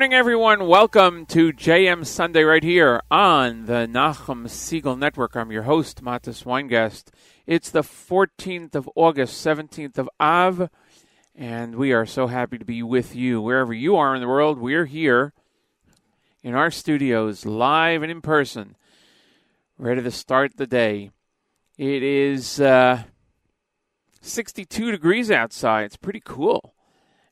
morning, everyone. Welcome to JM Sunday right here on the Nachum Segal Network. I'm your host, Matis Weingast. It's the 14th of August, 17th of Av, and we are so happy to be with you wherever you are in the world. We're here in our studios, live and in person, ready to start the day. It is uh, 62 degrees outside. It's pretty cool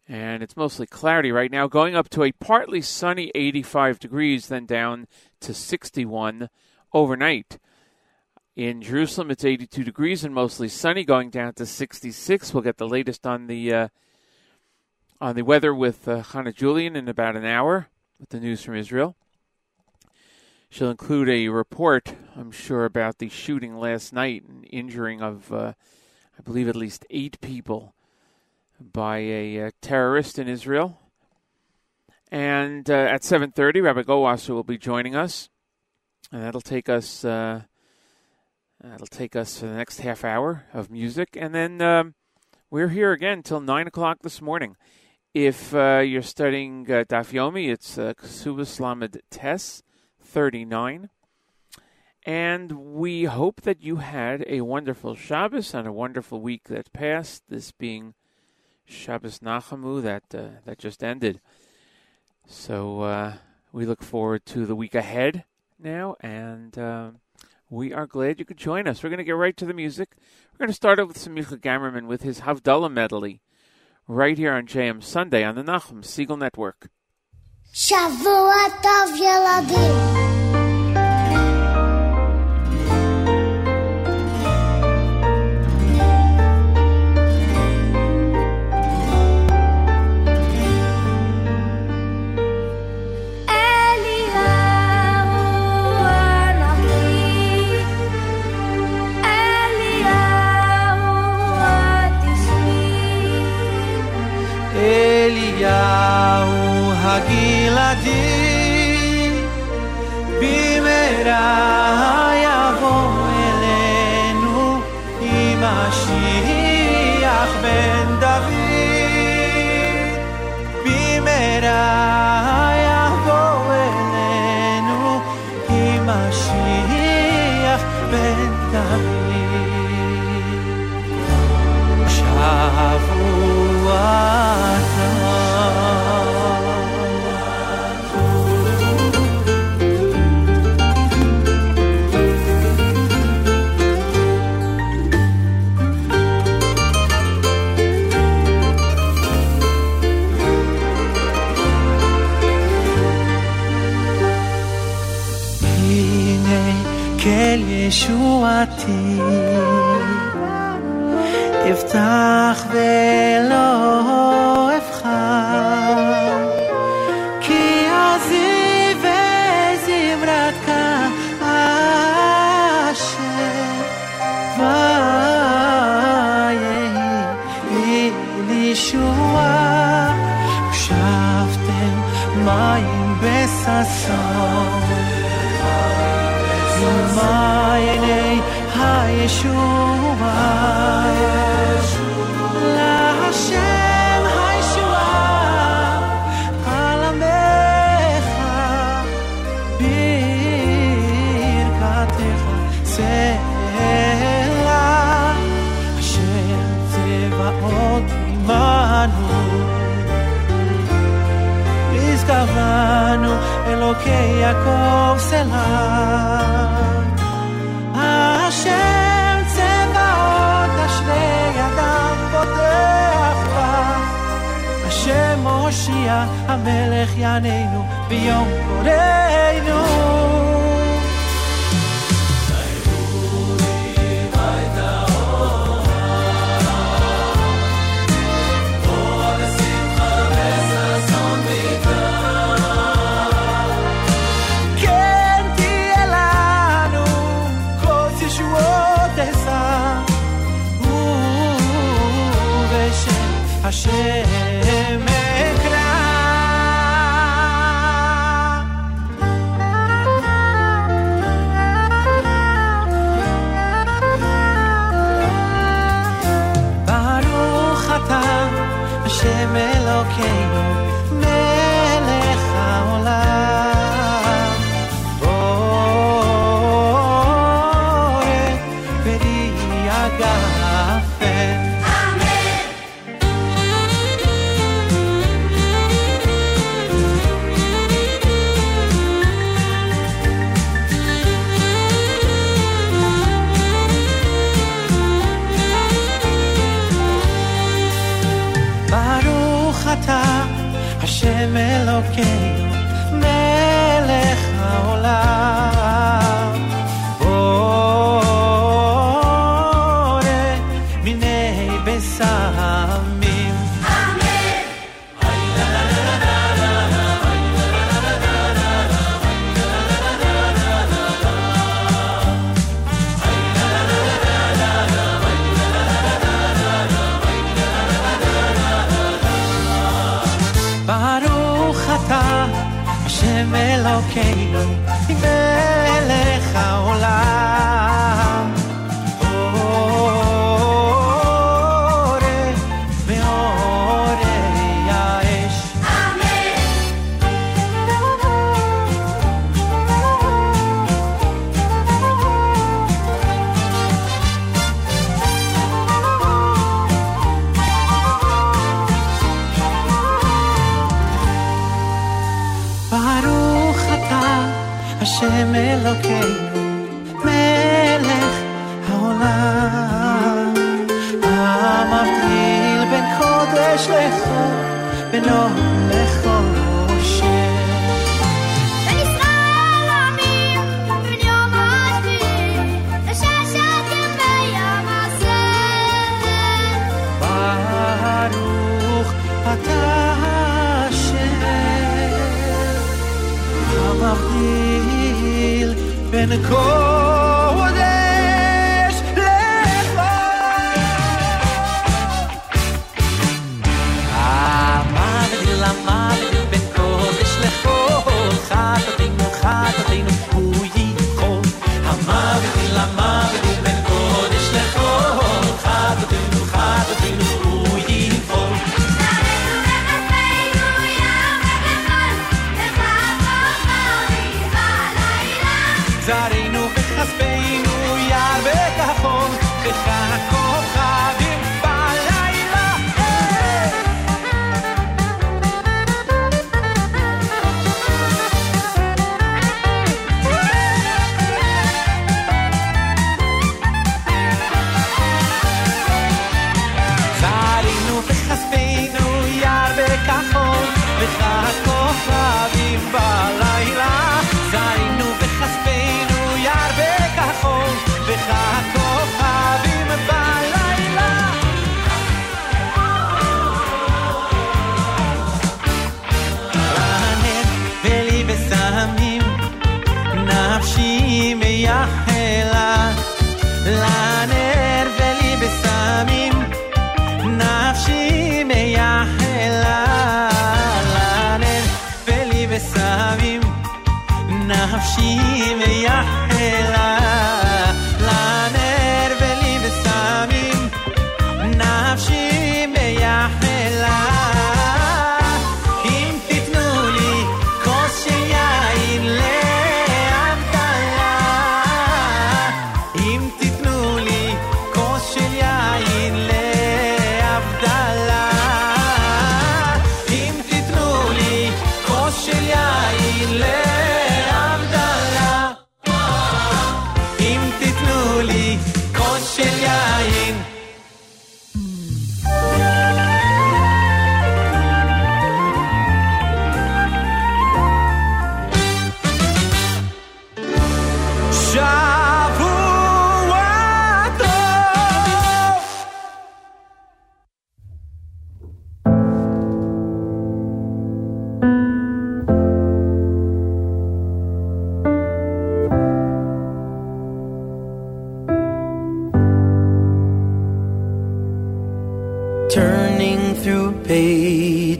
and it's mostly cloudy right now, going up to a partly sunny 85 degrees, then down to 61 overnight. In Jerusalem, it's 82 degrees and mostly sunny, going down to 66. We'll get the latest on the uh, on the weather with uh, Hannah Julian in about an hour with the news from Israel. She'll include a report, I'm sure, about the shooting last night and injuring of, uh, I believe, at least eight people by a, uh, terrorist in Israel. And uh, at 7:30, Rabbi Goldwasser will be joining us, and that'll take us uh, that'll take us for the next half hour of music, and then um, we're here again till nine o'clock this morning. If uh, you're studying uh, Daf Yomi, it's uh, Ksubas Lamed Tes 39. And we hope that you had a wonderful Shabbos and a wonderful week that passed, this being Shabbos Nachamu that uh, that just ended. So uh, we look forward to the week ahead now, and uh, we are glad you could join us. We're going to get right to the music. We're going to start out with Simcha Gamerman with his Havdalah medley right here on JM Sunday on the Nachum Segal Network. Shavua Tov Yeladim.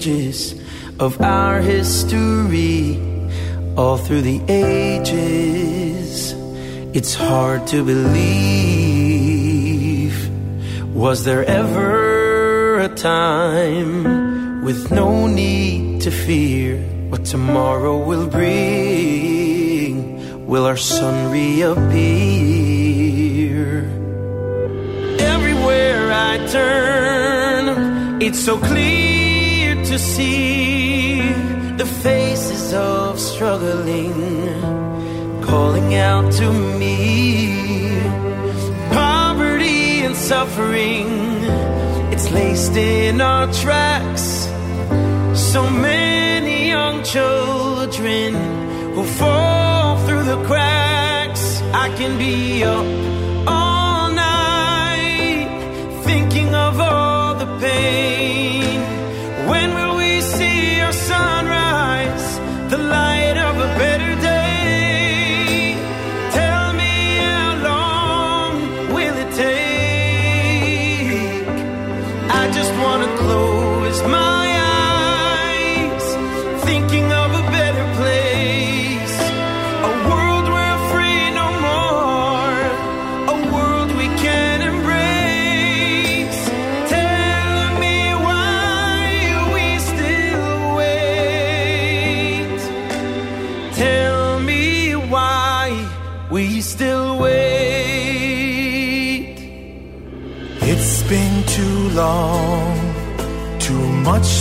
pages of our history, all through the ages. It's hard to believe. Was there ever a time with no need to fear what tomorrow will bring? Will our sun reappear? Everywhere I turn, it's so clear see the faces of struggling calling out to me. Poverty and suffering, it's laced in our tracks. So many young children who fall through the cracks. I can be your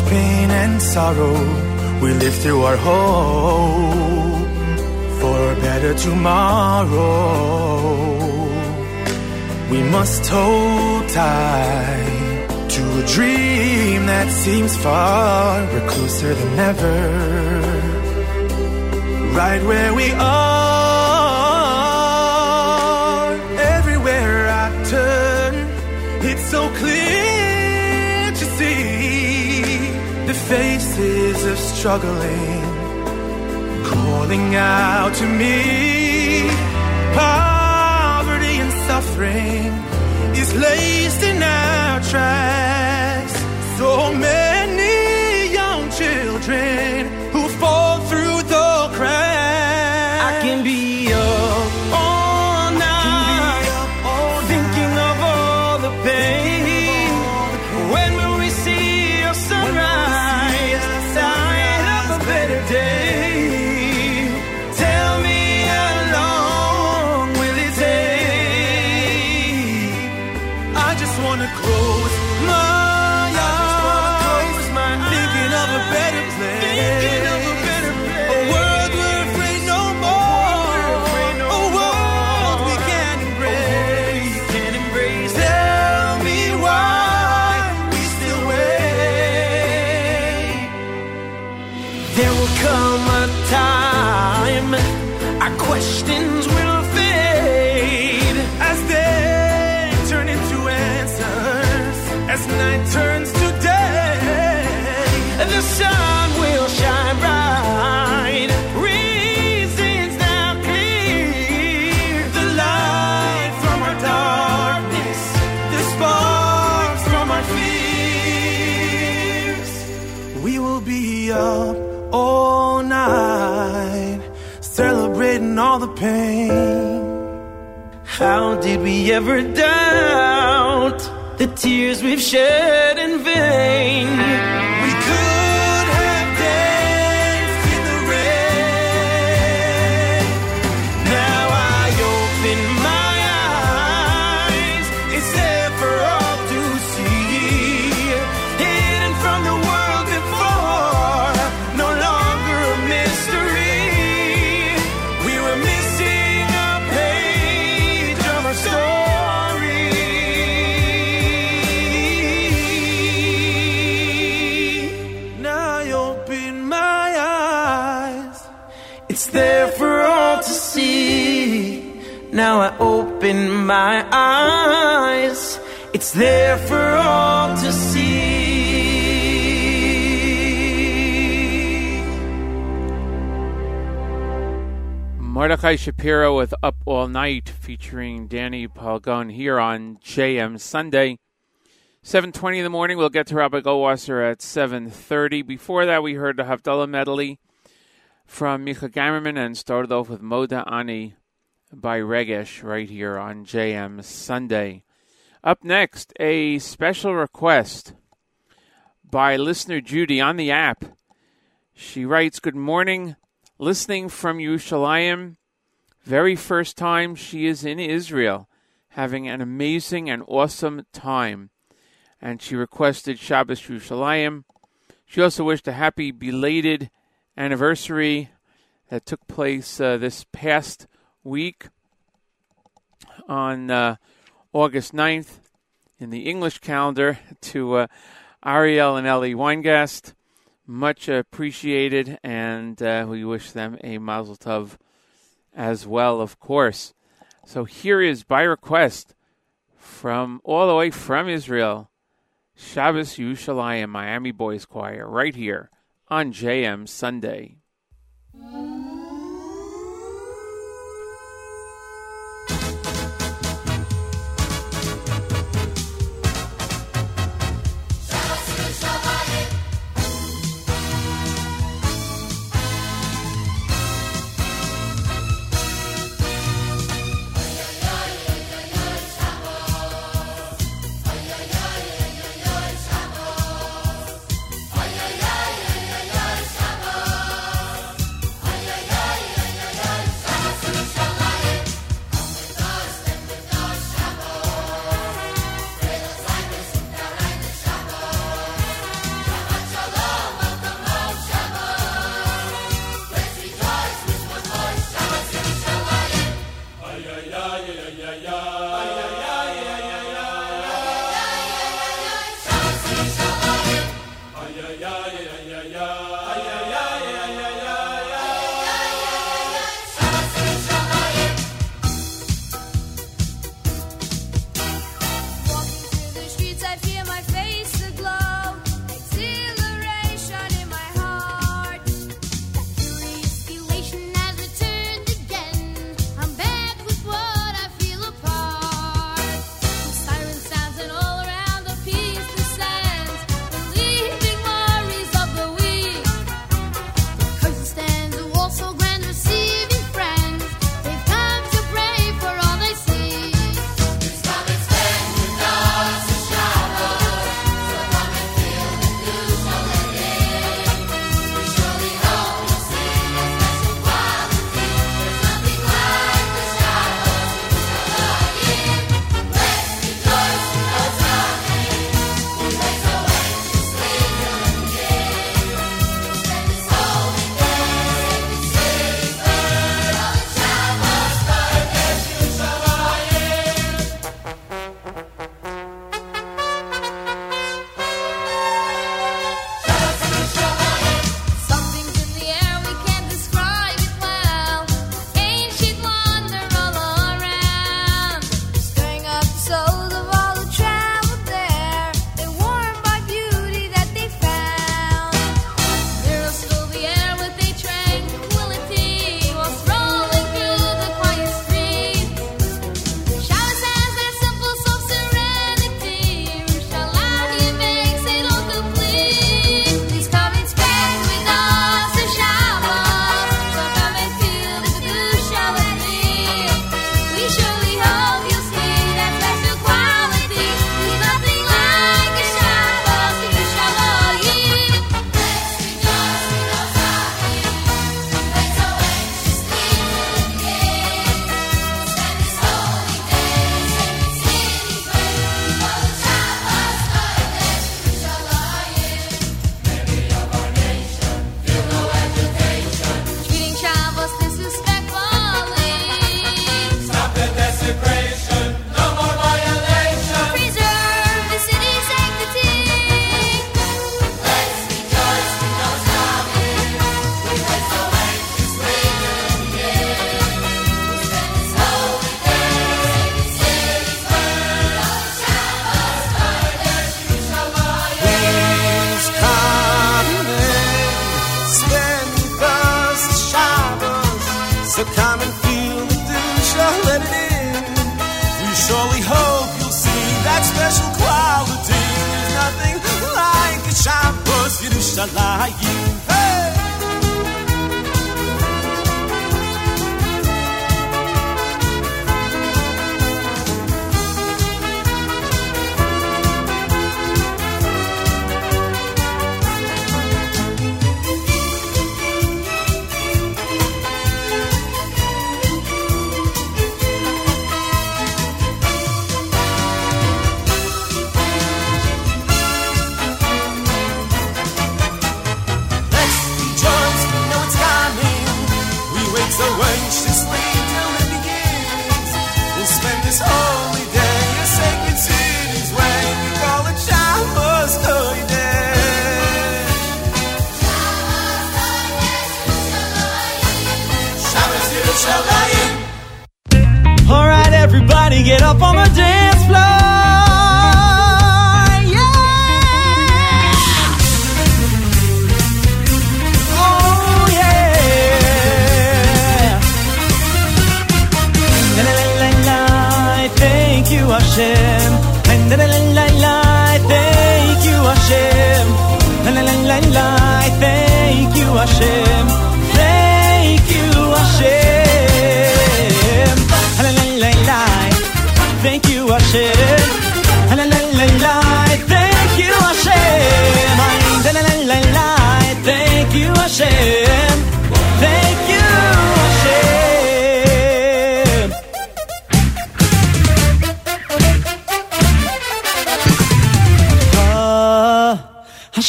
pain and sorrow. We live through our hope for a better tomorrow. We must hold tight to a dream that seems far. We're closer than ever right where we are. Everywhere I turn, it's so clear faces of struggling, calling out to me. Poverty and suffering is laced in our tracks. So many young children we ever doubt the tears we've shed in vain? Mordechai Shapiro with Up All Night featuring Danny Palgon here on JM Sunday. 7.20 in the morning, we'll get to Rabbi Goldwasser at 7.30. Before that, we heard the Havdalah medley from Micha Gamerman and started off with Moda Ani by Regesh right here on JM Sunday. Up next, a special request by listener Judy on the app. She writes, Good morning, listening from Yerushalayim. Very first time she is in Israel, having an amazing and awesome time. And she requested Shabbos Yerushalayim. She also wished a happy belated anniversary that took place uh, this past week on uh, August 9th in the English calendar to uh, Ariel and Ellie Weingast. Much appreciated, and uh, we wish them a mazel tov as well, of course. So here is by request from all the way from Israel, Shabbos Yerushalayim Miami Boys Choir, right here on JM Sunday.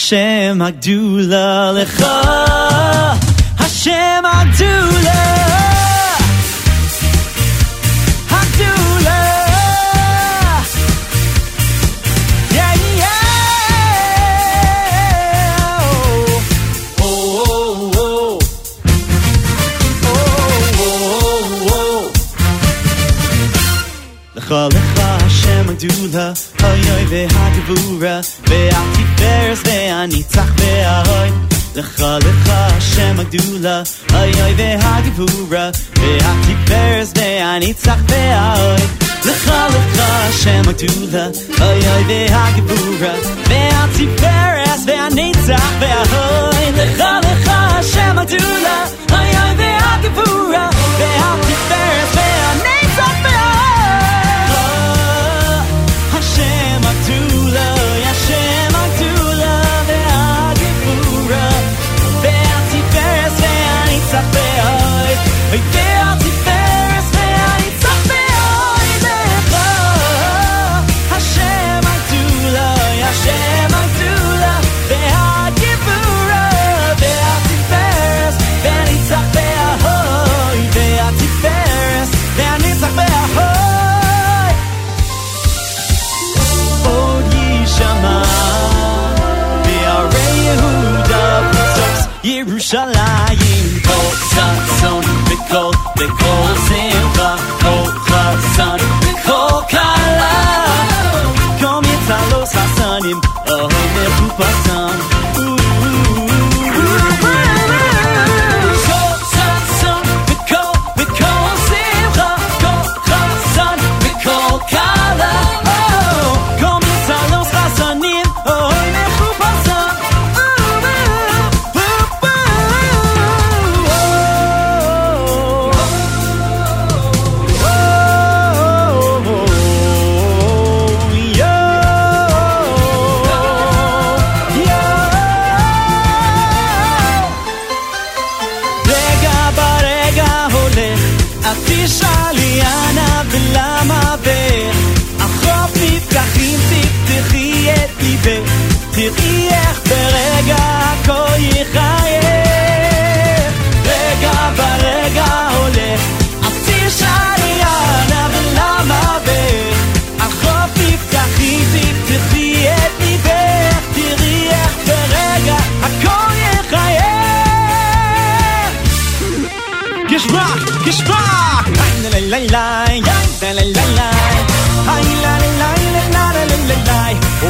Hashem Agdula Lecha. Hashem Agdula oh, oh, oh. Lecha Lecha Hashem Agdula Hayoi Ve Hagvura Lecha הניצח והאוי לך לך השם הגדולה היוי והגבורה והכיפרס והניצח והאוי לך לך השם הגדולה היוי והגבורה והכיפרס והניצח והאוי לך לך השם הגדולה היוי והגבורה והכיפרס Yerushalayim. Kol tzatzon, bekol, bekol zivakot.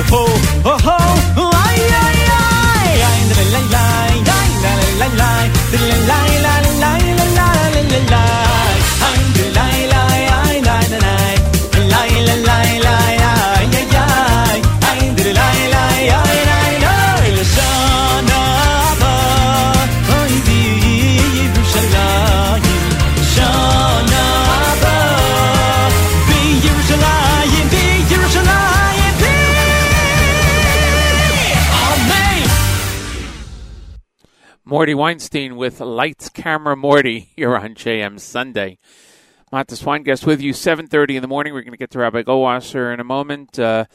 po. Oh ho, ay ay ay. Ay la la la, ay la la la, la la la la la la la la. Morty Weinstein with Lights, Camera, Morty here on JM Sunday. Matis Weingast with you, 7.30 in the morning. We're going to get to Rabbi Goldwasser in a moment. Uh,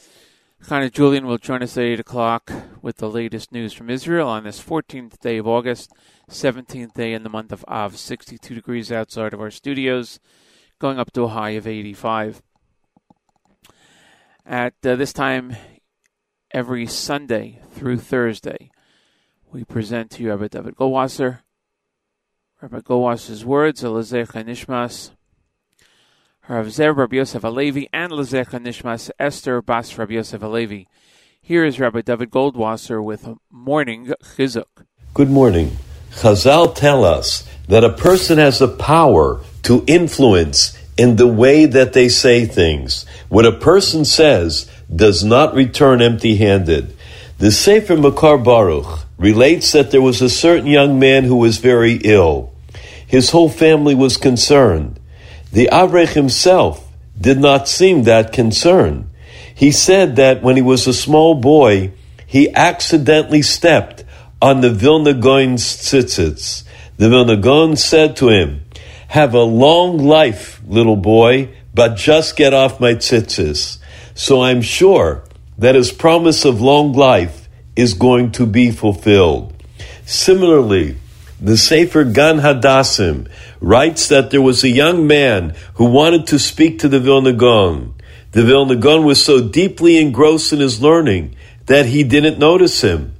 Chana Julian will join us at 8 o'clock with the latest news from Israel on this 14th day of August, 17th day in the month of Av, 62 degrees outside of our studios, going up to a high of 85. At uh, this time, every Sunday through Thursday, we present to you Rabbi David Goldwasser. Rabbi Goldwasser's words, Elezecha Nishmas, Rav Zer Rabbi Yosef Alevi, and Lezecha Nishmas Esther Bas Rabbi Yosef Alevi. Here is Rabbi David Goldwasser with morning chizuk. Good morning. Chazal tell us that a person has the power to influence in the way that they say things. What a person says does not return empty handed. The Sefer Makar Baruch relates that there was a certain young man who was very ill. His whole family was concerned. The Avrech himself did not seem that concerned. He said that when he was a small boy, he accidentally stepped on the Vilna Gaon's tzitzits. The Vilna Gaon said to him, Have a long life, little boy, but just get off my tzitzis. So I'm sure that his promise of long life is going to be fulfilled. Similarly, the Sefer Gan Hadassim writes that there was a young man who wanted to speak to the Vilna. The Vilna was so deeply engrossed in his learning that he didn't notice him.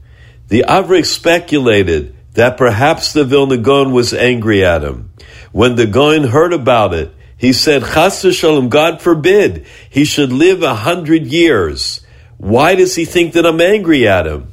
The Avrech speculated that perhaps the Vilna was angry at him. When the Gaon heard about it, he said, Chas v'shalom, God forbid, he should live a hundred years. Why does he think that I'm angry at him?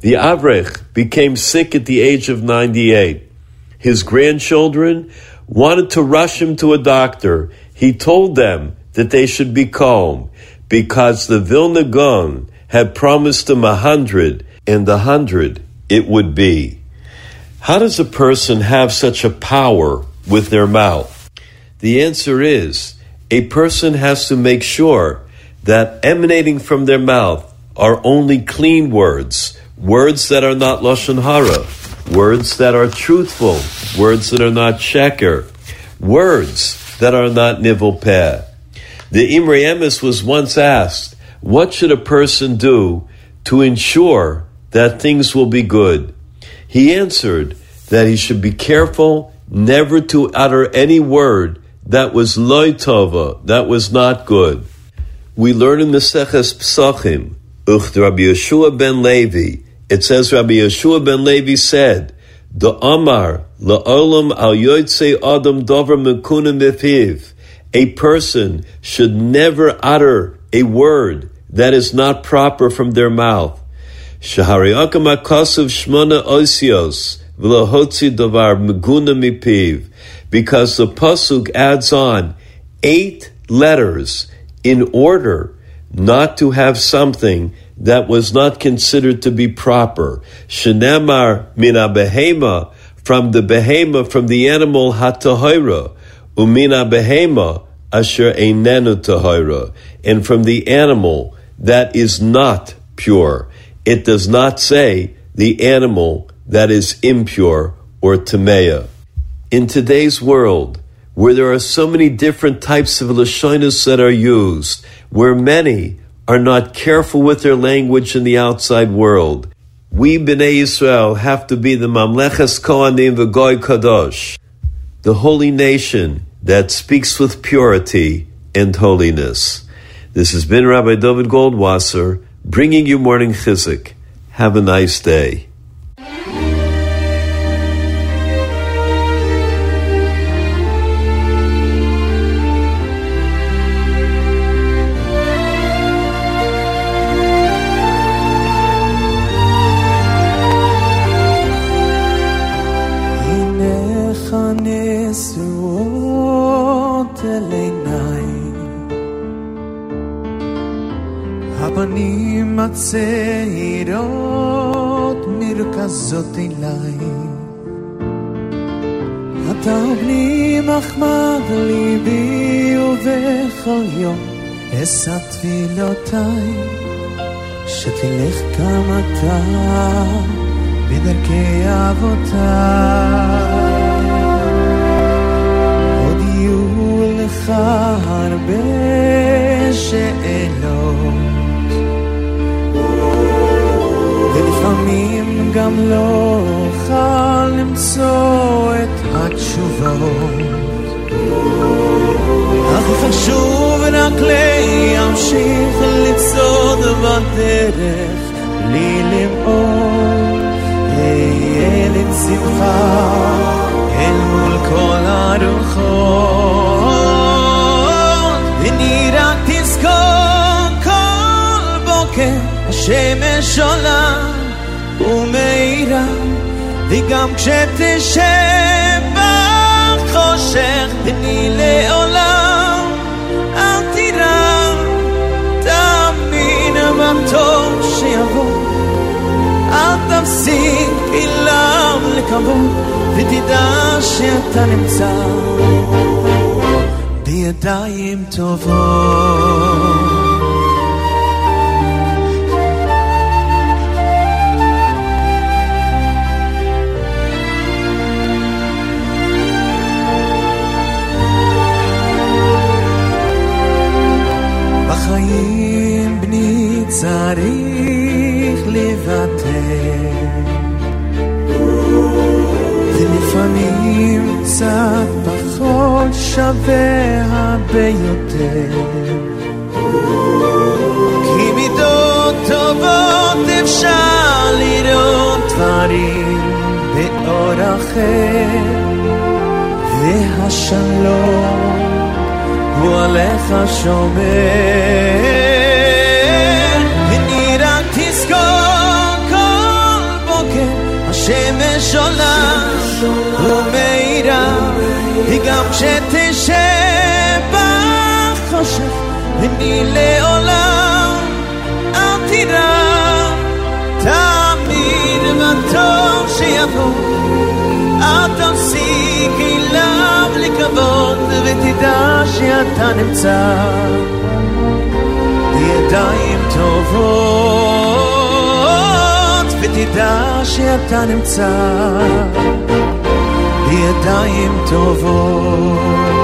The Avrech became sick at the age of 98. His grandchildren wanted to rush him to a doctor. He told them that they should be calm because the Vilna Gaon had promised him a hundred, and a hundred it would be. How does a person have such a power with their mouth? The answer is a person has to make sure that emanating from their mouth are only clean words, words that are not lashon hara, words that are truthful, words that are not sheker, words that are not nivel peh. The Imre Emes was once asked, "What should a person do to ensure that things will be good?" He answered that he should be careful never to utter any word that was loy tova, that was not good. We learn in the Seches Psachim, Ucht Rabbi Yehoshua ben Levi, it says Rabbi Yehoshua ben Levi said, the Amar la'olam al yotzei adam dover mekuna mifiv. A person should never utter a word that is not proper from their mouth. Shahariakam akasav shmona osios v'lahotzi davar meguna mipiv. Because the pasuk adds on eight letters in order not to have something that was not considered to be proper. Shenemar mina behema, from the behema, from the animal hatahira, umina behema asher einenu tahira, and from the animal that is not pure. It does not say the animal that is impure or tameya. In today's world, where there are so many different types of lashonas that are used, where many are not careful with their language in the outside world. We Bnei Israel have to be the Mamleches Kohanim V'Goy Kadosh, the holy nation that speaks with purity and holiness. This has been Rabbi David Goldwasser bringing you morning chizuk. Have a nice day. הצעירות מרכזות אליי אתה בני מחמד ליבי ובכל יום אשא תפילותיי שתלך גם אתה בדרכי אבותיי. עוד יהיו לך הרבה שאלות, ולפעמים גם לא אוכל למצוא את התשובות. הכי חשוב רק להמשיך לצעוד בדרך בלי למעול. אהיה לצדך אל מול כל הרוחות. ואני רק תזכור כל בוקר השמש עולה ומאירה וגם כשתשב בחושך תני לעולם אל תירא תאמין בטוב שיבוא. אל תפסיק אליו לקוות ותדע שאתה נמצא בידיים טובות בחיים בני צריך לוותר ולפעמים קצת פחות שווה הרבה יותר. כי מידות טובות אפשר לראות דברים באור אחר והשלום הוא עליך שומר. אני רק תזכור כל בוקר השמש עולה ומאירה, וגם כשתשב בחושך, אני לעולם אל תירא, תמיד בטוב שיבוא. ותדע שאתה נמצא. בידיים טובות ותדע שאתה נמצא. בידיים טובות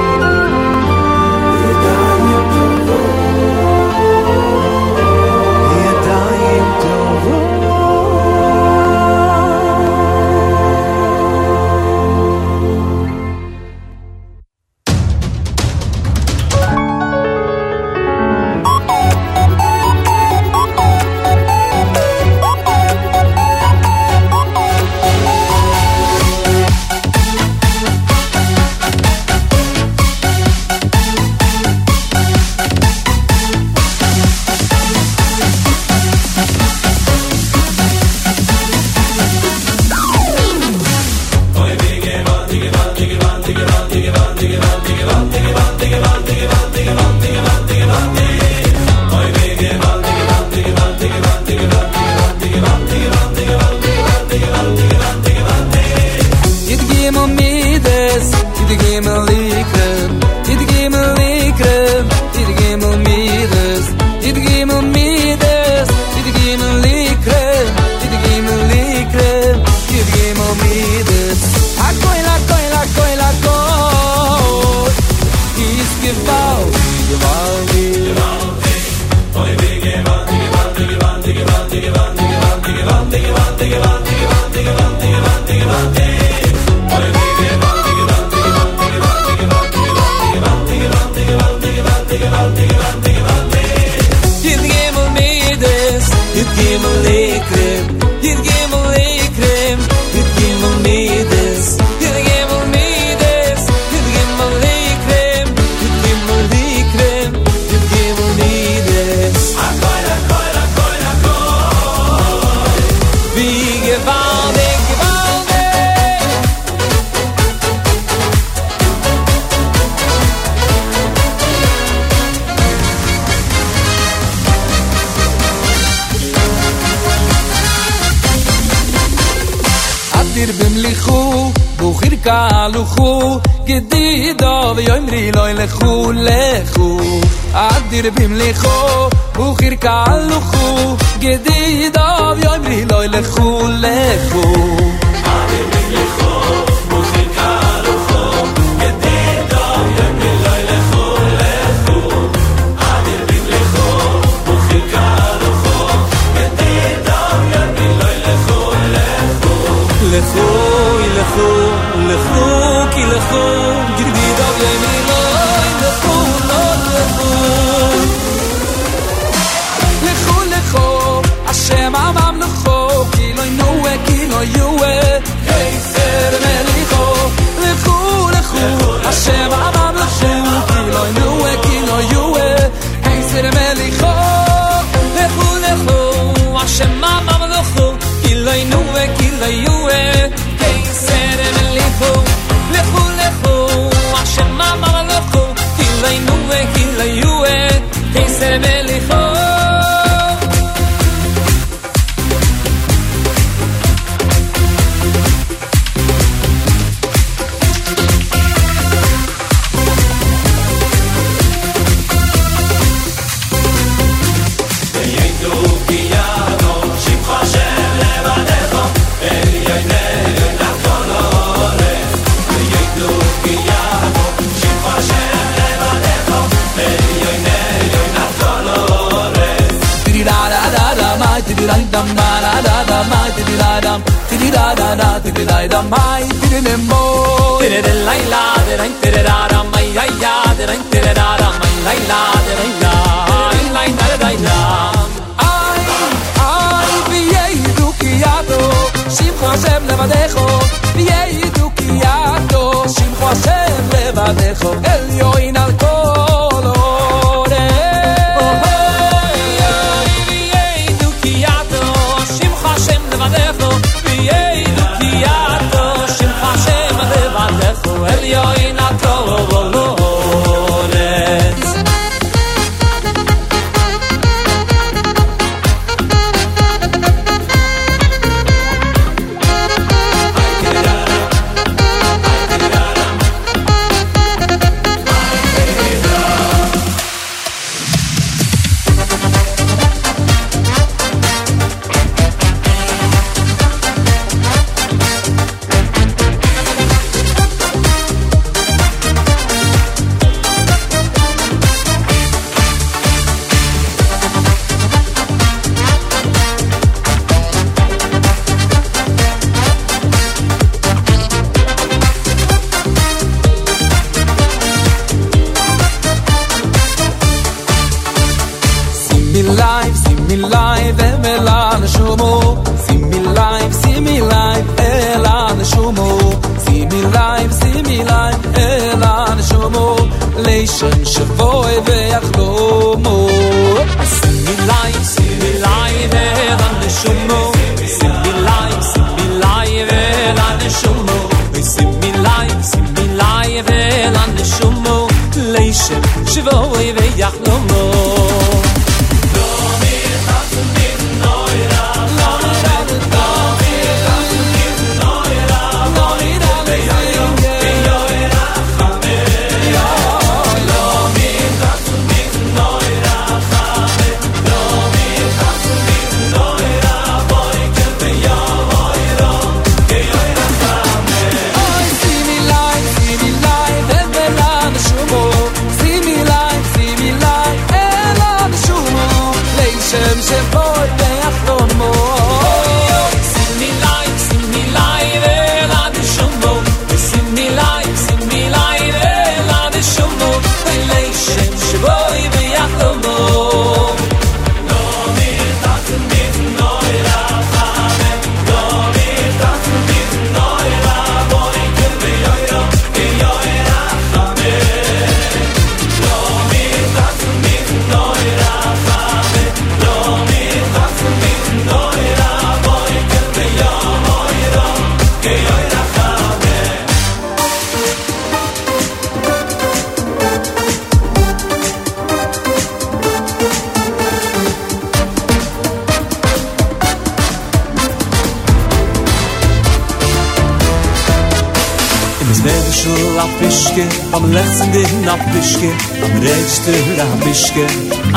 של apischke Am letzten lechzen den apischke Am rechts der apischke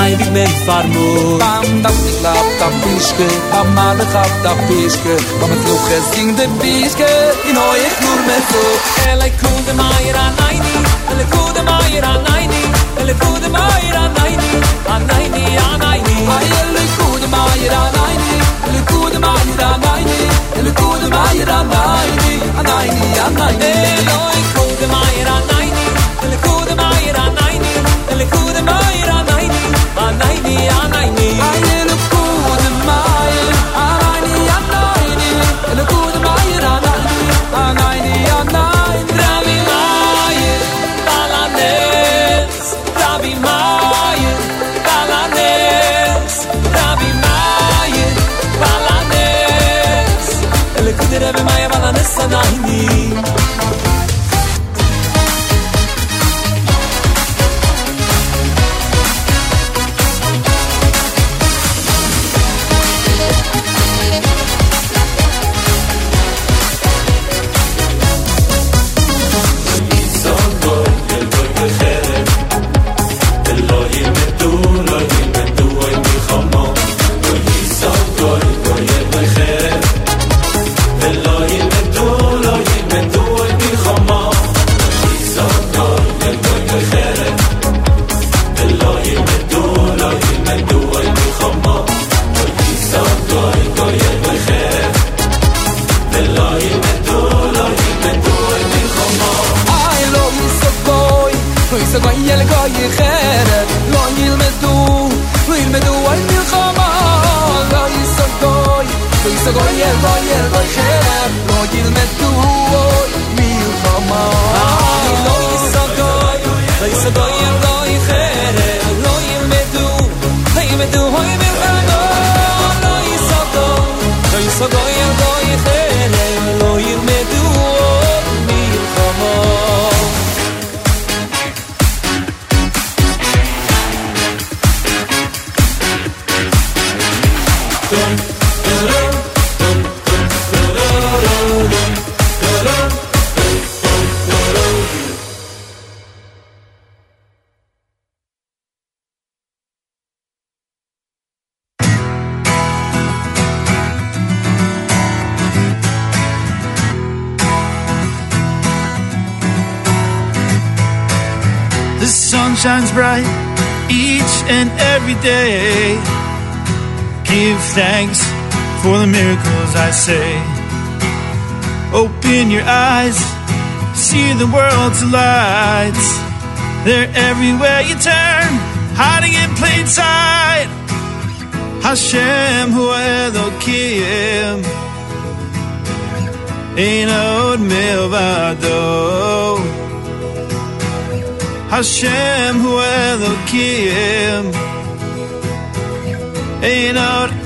Einig mit Farmut Bam, dam, ich lab, dam, pischke. Am mal, ich hab, dam, pischke. Bam, ich es ging de pischke. In hoi, ich nur mit so. Ele kude meier an eini Ele kude meier an eini Ele kude meier an eini An eini, an eini Ele kude meier an eini Ele kude meier an eini Ele kude meier an eini a 90 a 하나님 say. Open your eyes, see the world's lights. They're everywhere you turn, hiding in plain sight. Hashem hu Elokim, Ein od milvado. Hashem hu Elokim Ein od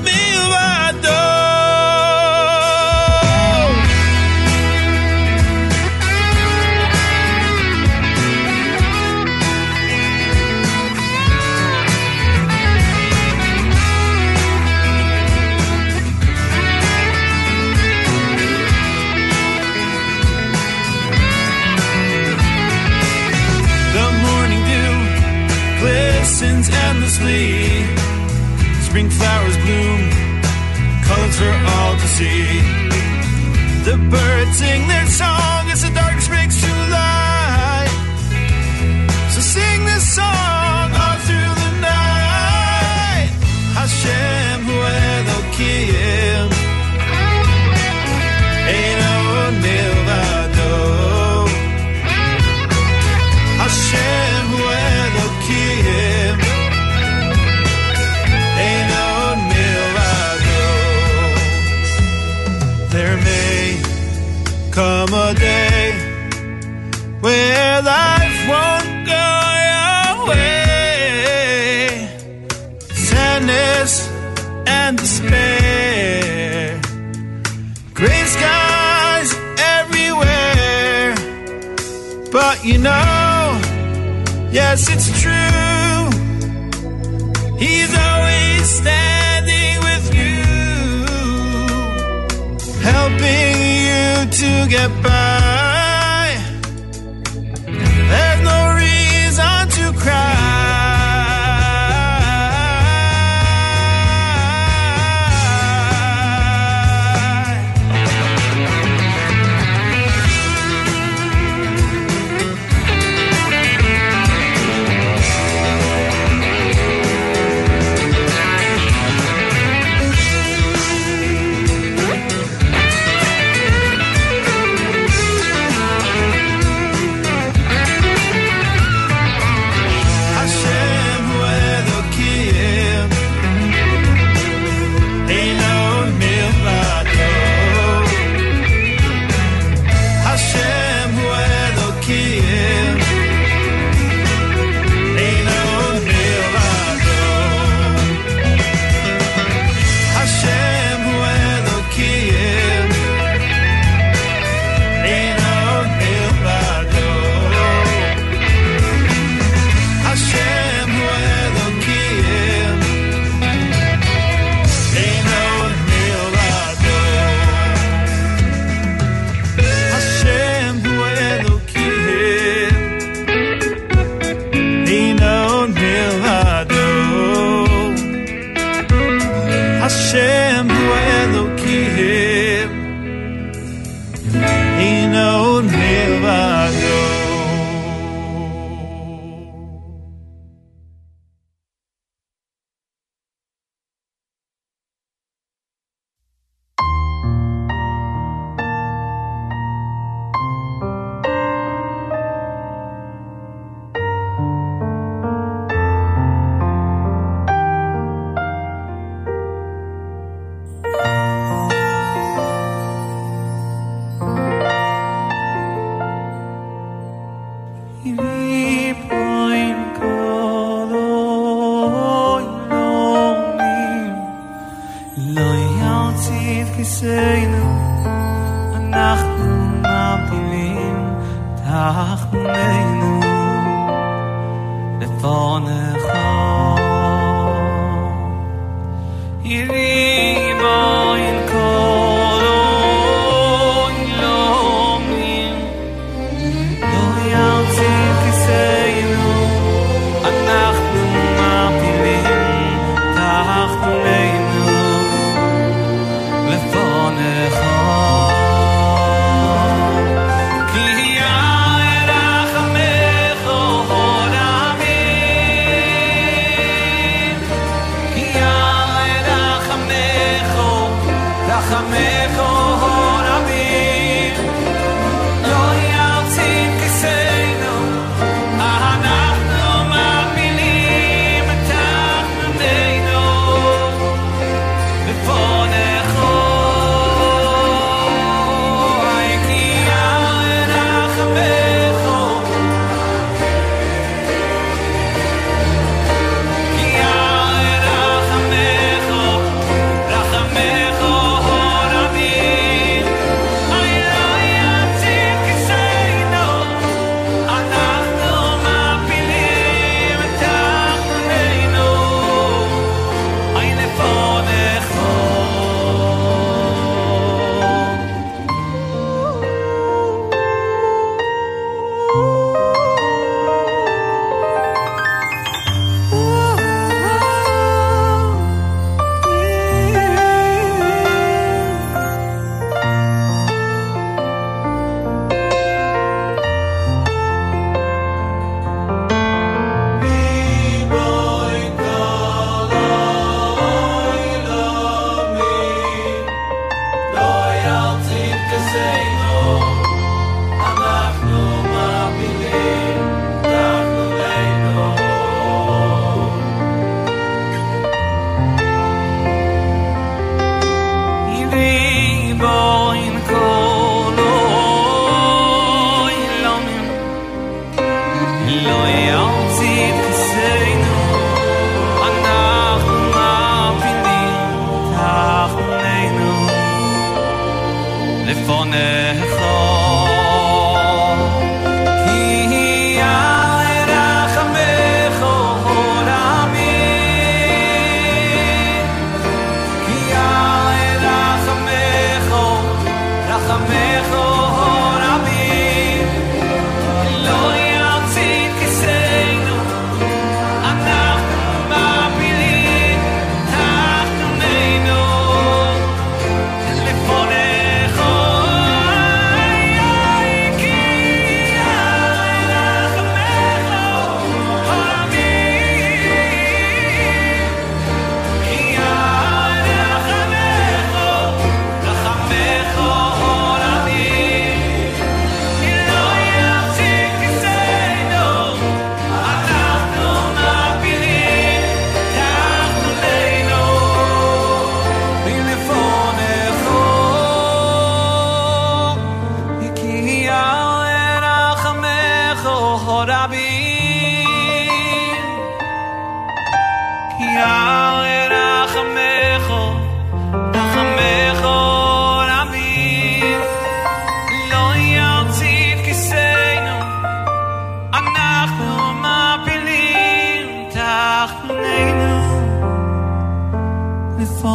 به فان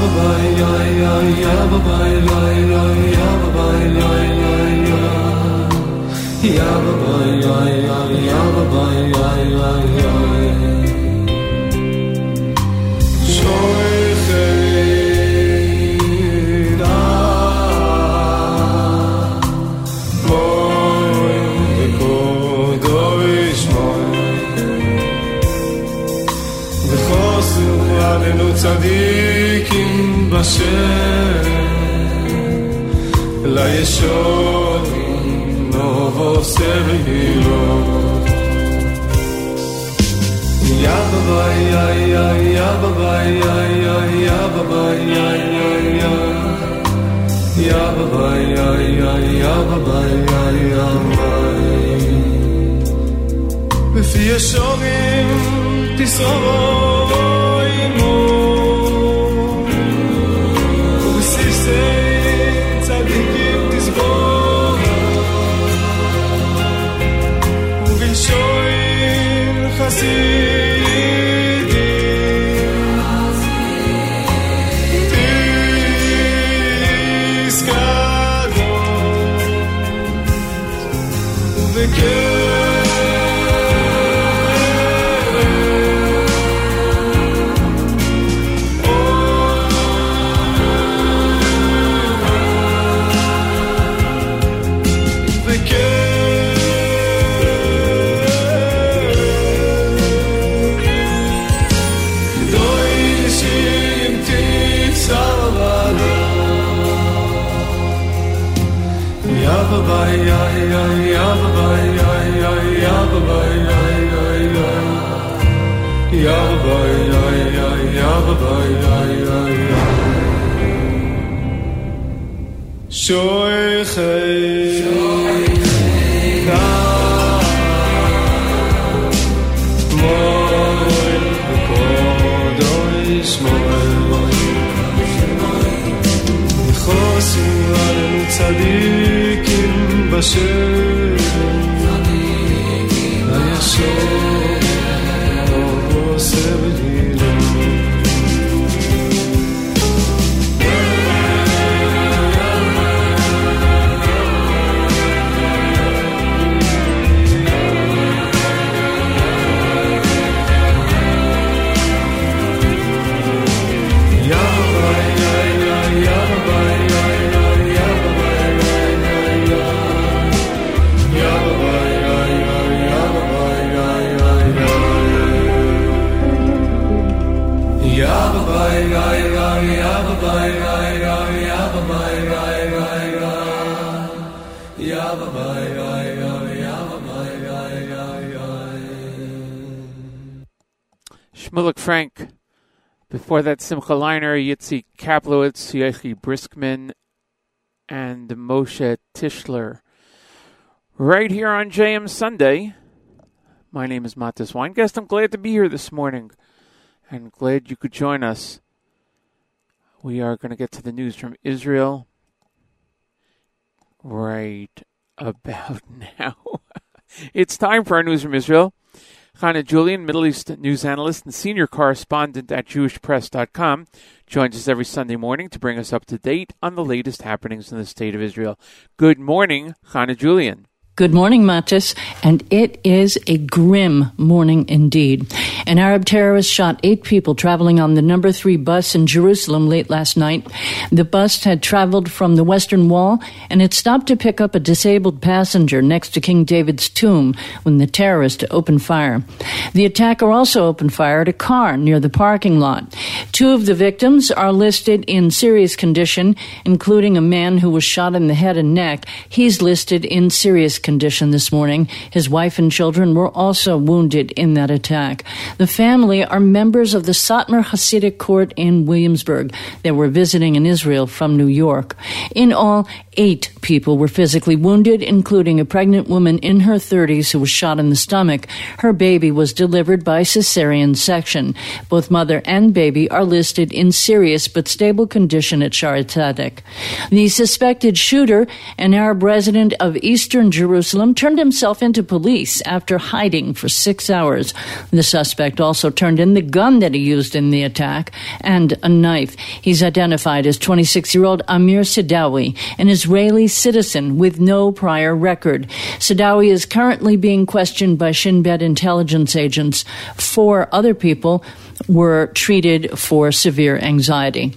ba ba ya ya ya ba ba ya ya ya ya ya ya Ya ba ba ya ya ya ba ba ya ya ya. Ya ba ba ya ya ya ba ba ya ya עלינו צדיקים בשם לישורים נובו סבירו יא בבא יא יא יא בבא יא יא יא בבא יא יא יא יא בבא יא יא יא בבא יא יא בפי ישורים תשרמו ובסיסי say Shoichei Shoichei Da Moin Before that, Simcha Leiner, Yitzi Kaplowitz, Yechi Briskman, and Moshe Tischler. Right here on JM Sunday. My name is Matis Weingast. I'm glad to be here this morning and glad you could join us. We are going to get to the news from Israel right about now. it's time for our news from Israel. Chana Julian, Middle East news analyst and senior correspondent at JewishPress.com, joins us every Sunday morning to bring us up to date on the latest happenings in the state of Israel. Good morning, Chana Julian. Good morning, Matis. And it is a grim morning indeed. An Arab terrorist shot eight people traveling on the number three bus in Jerusalem late last night. The bus had traveled from the Western Wall and it stopped to pick up a disabled passenger next to King David's tomb when the terrorist opened fire. The attacker also opened fire at a car near the parking lot. Two of the victims are listed in serious condition, including a man who was shot in the head and neck. He's listed in serious condition this morning. His wife and children were also wounded in that attack. The family are members of the Satmar Hasidic Court in Williamsburg. They were visiting in Israel from New York. In all, eight people were physically wounded, including a pregnant woman in her 30s who was shot in the stomach. Her baby was delivered by cesarean section. Both mother and baby are listed in serious but stable condition at Tzedek. The suspected shooter, an Arab resident of eastern Jerusalem, turned himself into police after hiding for six hours. The suspect also turned in the gun that he used in the attack and a knife. He's identified as 26 year old Amir Sidawi, an Israeli citizen with no prior record. Sidawi is currently being questioned by Shin Bet intelligence agents. Four other people were treated for severe anxiety.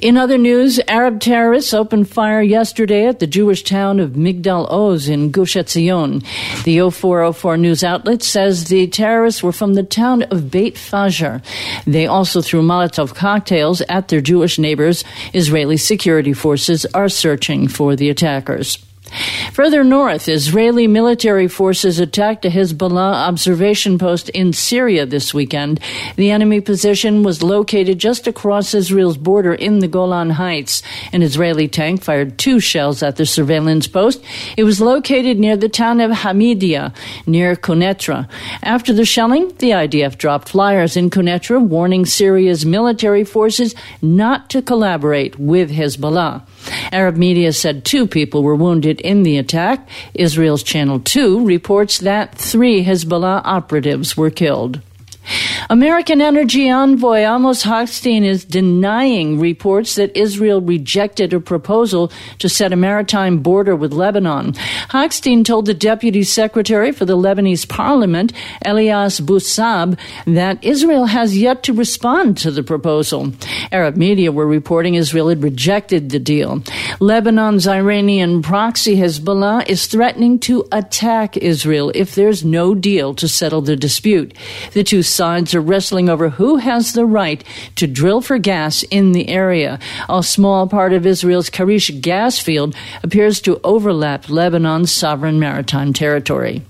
In other news, Arab terrorists opened fire yesterday at the Jewish town of Migdal Oz in Gush Etzion. The 0404 news outlet says the terrorists were from the town of Beit Fajar. They also threw Molotov cocktails at their Jewish neighbors. Israeli security forces are searching for the attackers. Further north, Israeli military forces attacked a Hezbollah observation post in Syria this weekend. The enemy position was located just across Israel's border in the Golan Heights. An Israeli tank fired two shells at the surveillance post. It was located near the town of Hamidia, near Quneitra. After the shelling, the IDF dropped flyers in Quneitra warning Syria's military forces not to collaborate with Hezbollah. Arab media said two people were wounded in the attack. Israel's Channel 2 reports that three Hezbollah operatives were killed. American energy envoy Amos Hochstein is denying reports that Israel rejected a proposal to set a maritime border with Lebanon. Hochstein told the deputy secretary for the Lebanese parliament, Elias Bou Saab, that Israel has yet to respond to the proposal. Arab media were reporting Israel had rejected the deal. Lebanon's Iranian proxy Hezbollah is threatening to attack Israel if there's no deal to settle the dispute. The two sides are wrestling over who has the right to drill for gas in the area. A small part of Israel's Karish gas field appears to overlap Lebanon's sovereign maritime territory.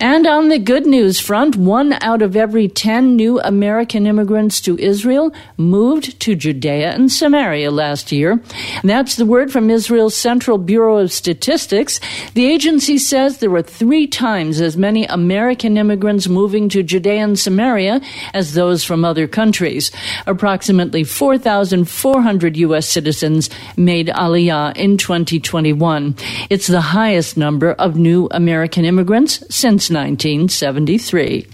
And on the good news front, one out of every 10 new American immigrants to Israel moved to Judea and Samaria last year. That's the word from Israel's Central Bureau of Statistics. The agency says there were three times as many American immigrants moving to Judea and Samaria as those from other countries. Approximately 4,400 U.S. citizens made Aliyah in 2021. It's the highest number of new American immigrants since 1973.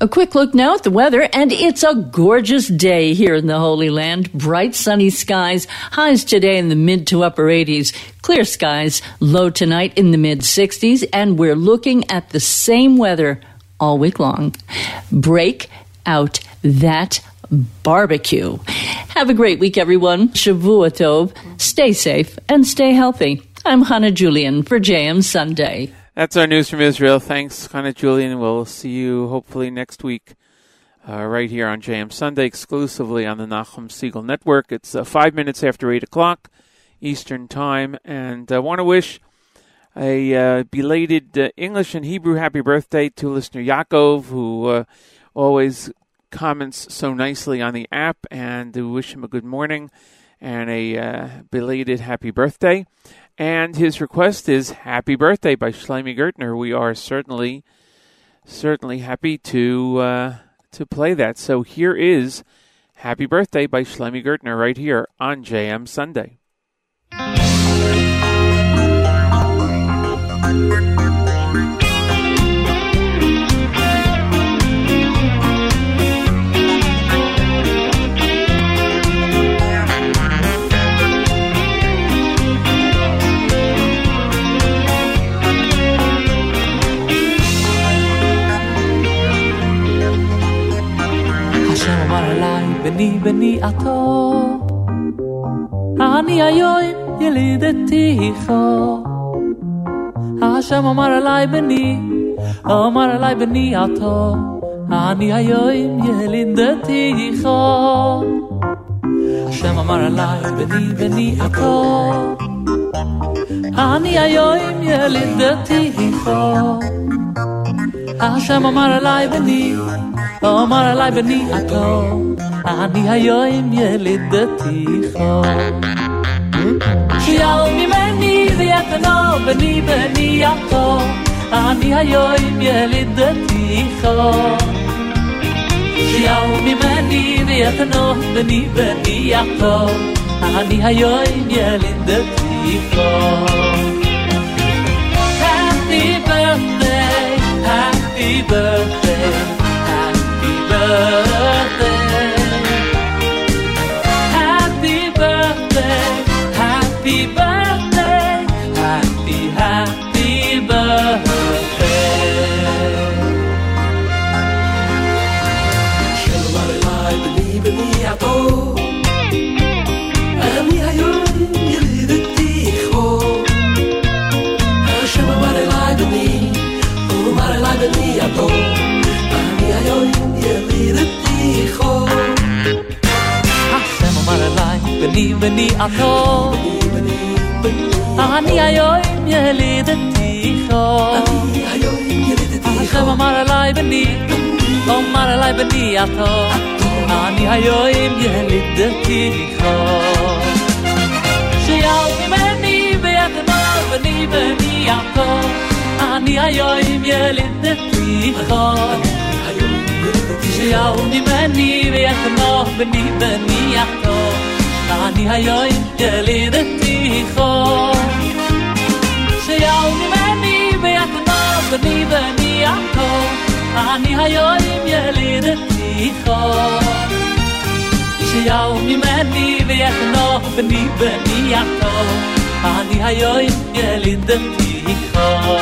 A quick look now at the weather, and it's a gorgeous day here in the Holy Land. Bright sunny skies, highs today in the mid to upper 80s, clear skies, low tonight in the mid 60s, and we're looking at the same weather all week long. Break out that barbecue. Have a great week, everyone. Shavua Tov. Stay safe and stay healthy. I'm Hannah Julian for JM Sunday. That's our news from Israel. Thanks, Hannah Julian. We'll see you hopefully next week, uh, right here on JM Sunday, exclusively on the Nachum Segal Network. It's uh, five minutes after eight o'clock Eastern Time, and I want to wish a uh, belated uh, English and Hebrew happy birthday to listener Yaakov, who uh, always comments so nicely on the app, and wish him a good morning and a uh, belated happy birthday. And his request is "Happy Birthday" by Shlomi Gertner. We are certainly, certainly happy to uh, to play that. So here is "Happy Birthday" by Shlomi Gertner right here on JM Sunday. השני בניעתו. העני היוין ילידתי חו. השם אמר עלי בני, אמר עלי בניעתו. העני היוין ילידתי חו. השם אמר עלי בני בניעתו. העני היוין ילידתי חו. השם אמר עליי בני, אמר עליי בני הטוב, אני היום ילידתי פה. שיעל ממני ויתנו בני בני הטוב, אני היום ילידתי פה. שיעל ממני ויתנו בני בני הטוב, אני היום ילידתי Birthday, happy birthday. בני בני הטוב, אני היום ילידתי חור. השם אמר אליי בני, אמר אליי בני הטוב, אני היום ילידתי חור. שיעל ממני ויתנו בני בני הטוב, אני היום ילידתי חור. שיעל ממני ויתנו בני בני הטוב, אני היום ילידתי חור. שיעל ממני ויתנו בני בני הטוב, אני היום ילידתי חור. שיעל ממני ויתנו בני בני הטוב, אני היום ילידתי חור.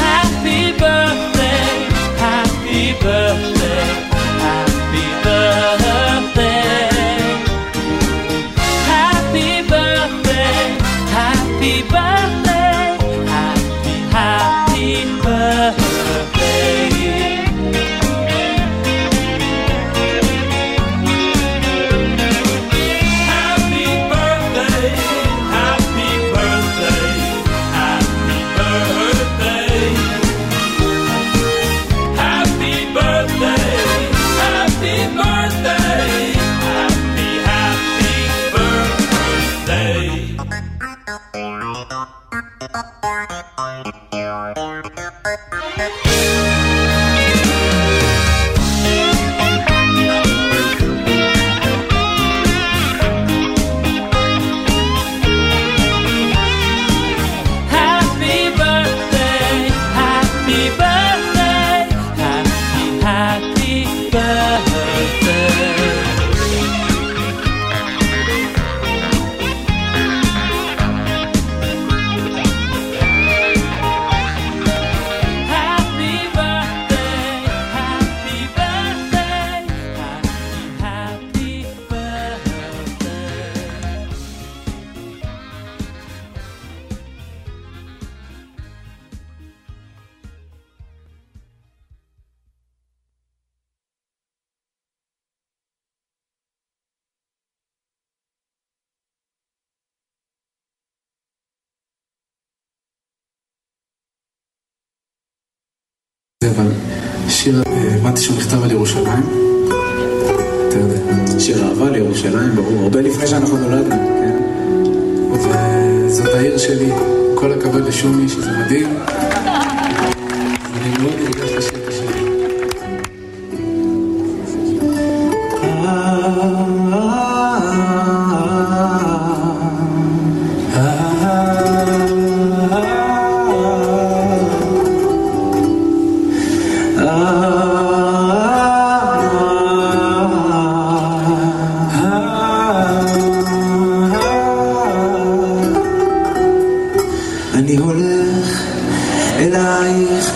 Happy birthday, happy birthday, happy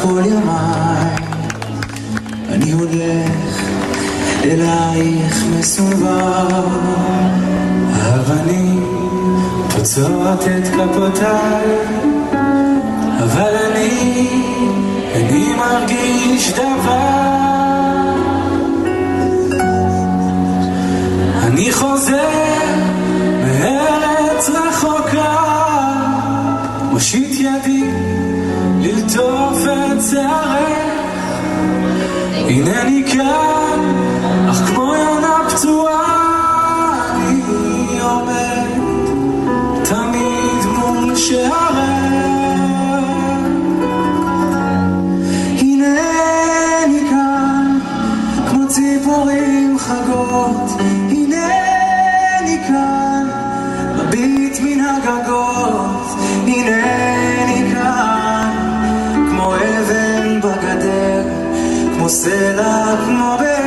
כל ימיי. אני הולך אלייך מסובב אבנים פוצעות את כפותיי. אבל אני, אני מרגיש דבר. אני חוזר מארץ רחוקה. מושיט ידי. שערך הנני כאן, אך כמו יונה פצועה אני עומד תמיד מול שערך será mover.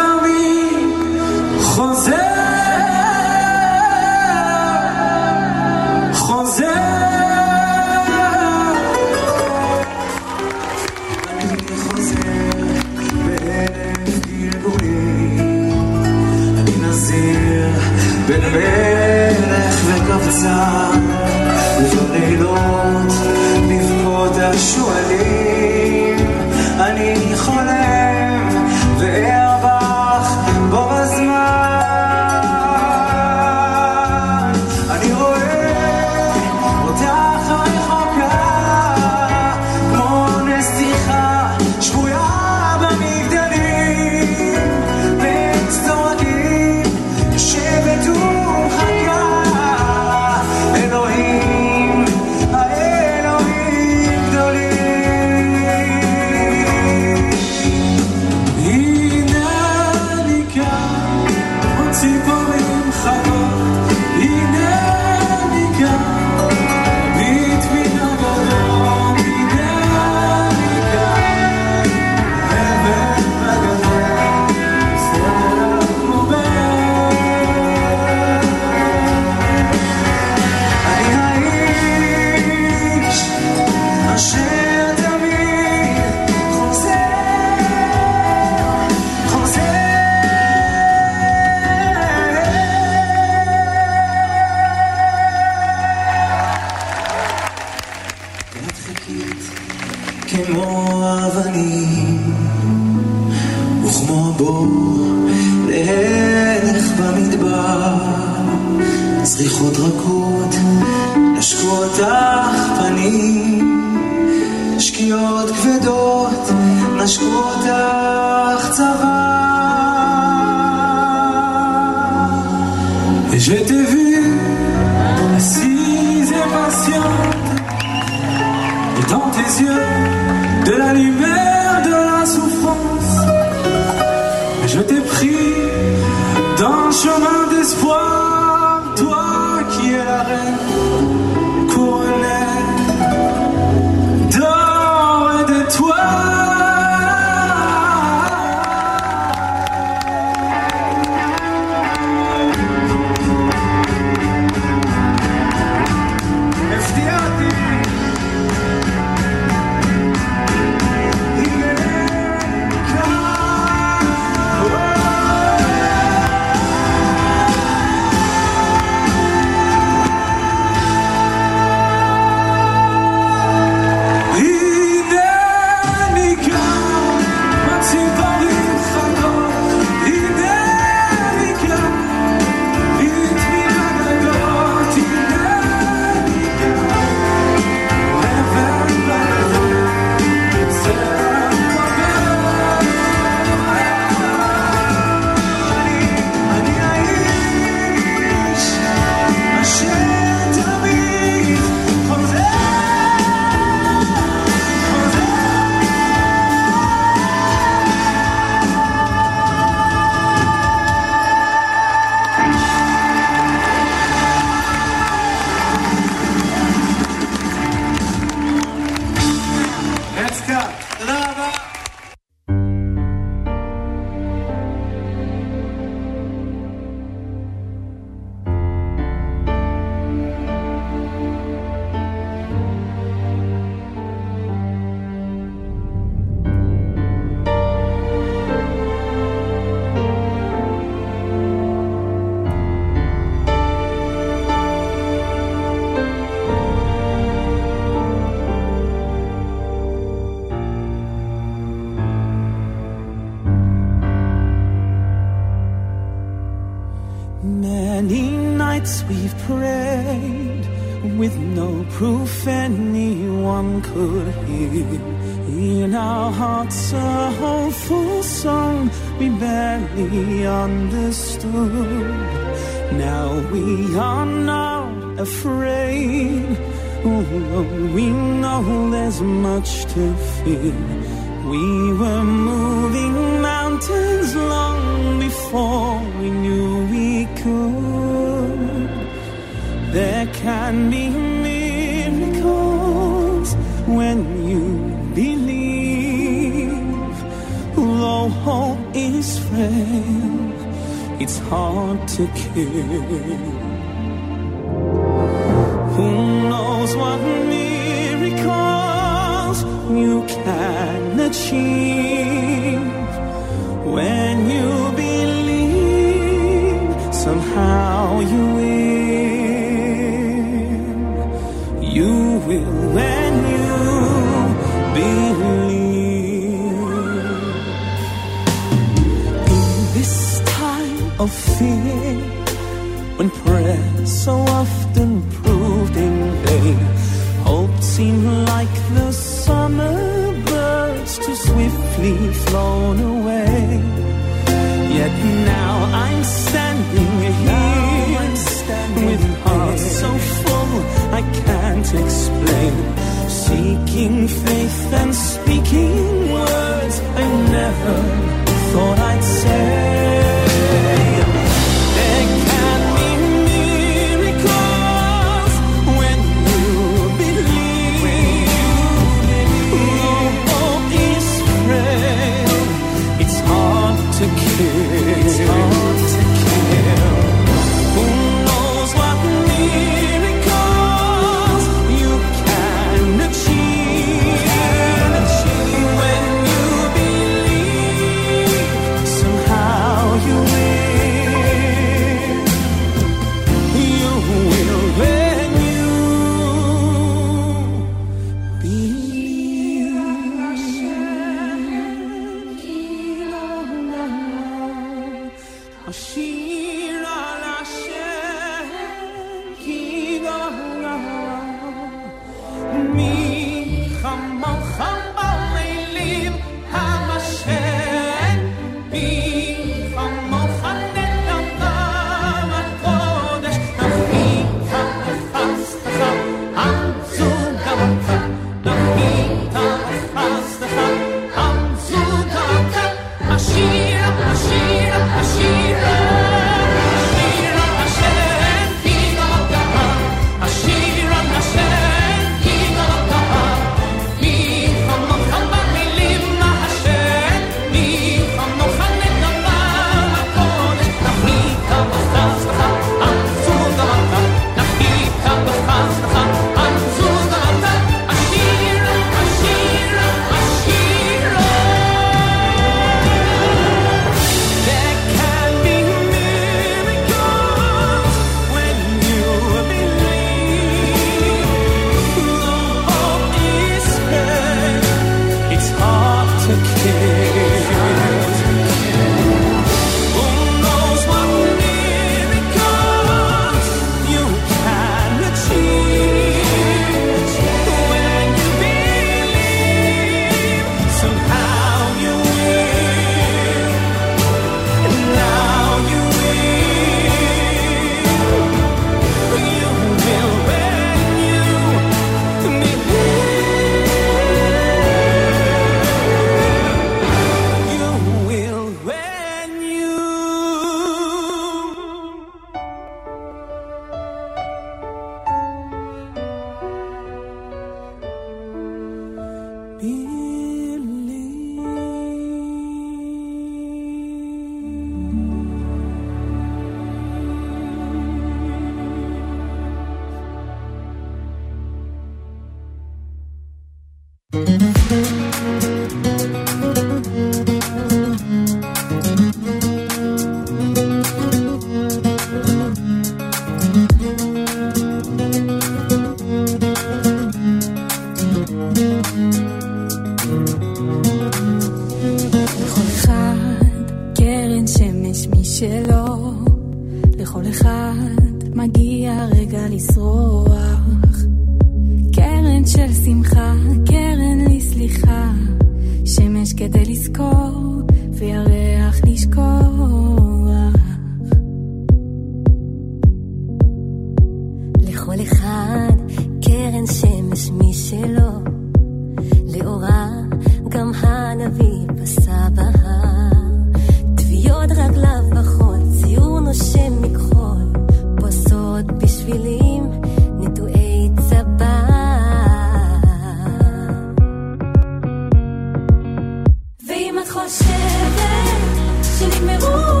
חושבת שנגמרו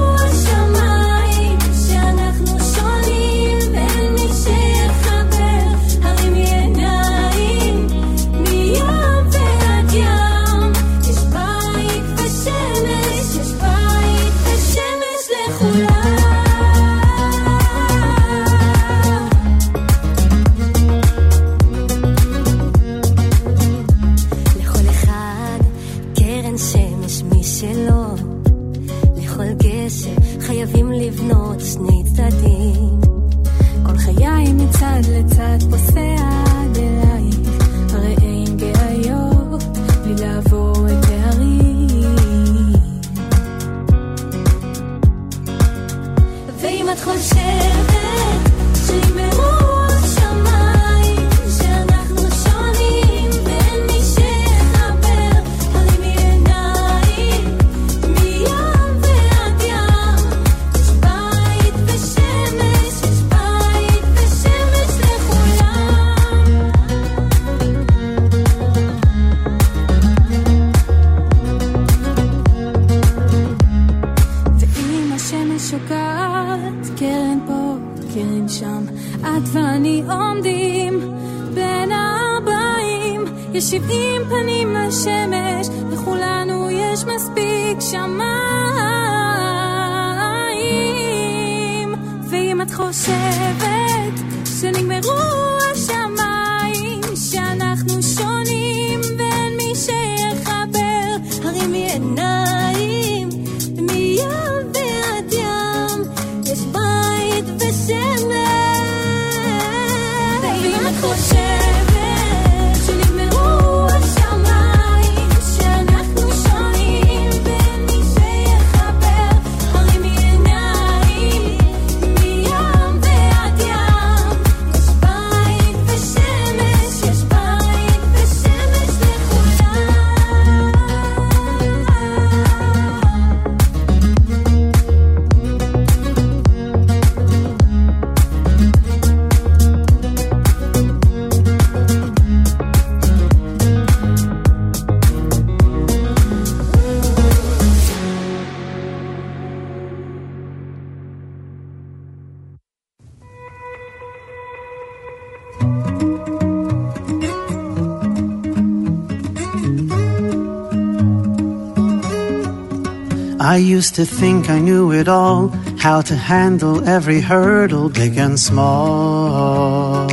I used to think I knew it all, how to handle every hurdle, big and small.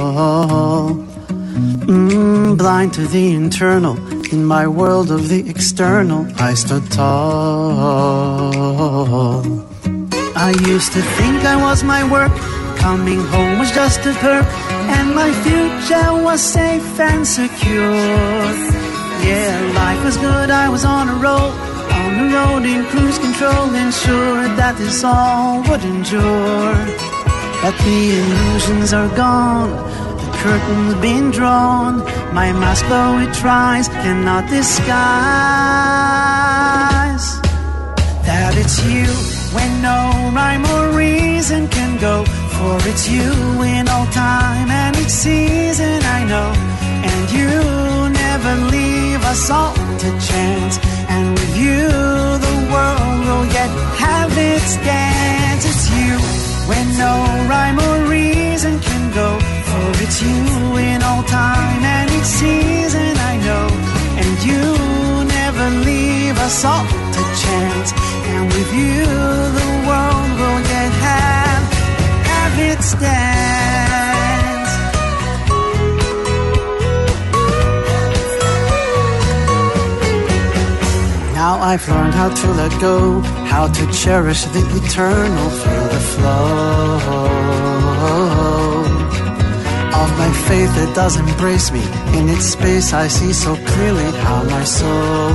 Mm, blind to the internal, in my world of the external, I stood tall. I used to think I was my work, coming home was just a perk, and my future was safe and secure. Yeah, life was good, I was on a roll. On the road in cruise control, ensured that this all would endure. But the illusions are gone, the curtain's been drawn. My mask, though it tries, cannot disguise that it's you when no rhyme or reason can go. For it's you in all time and each season, I know. And you never leave us all to chance. Its dance. It's you when no rhyme or reason can go. For it's you in all time and each season, I know. And you never leave us all to chance. And with you, the world will get have, have its dance. I've learned how to let go, how to cherish the eternal, feel the flow. of my faith that does embrace me. In its space, I see so clearly how my soul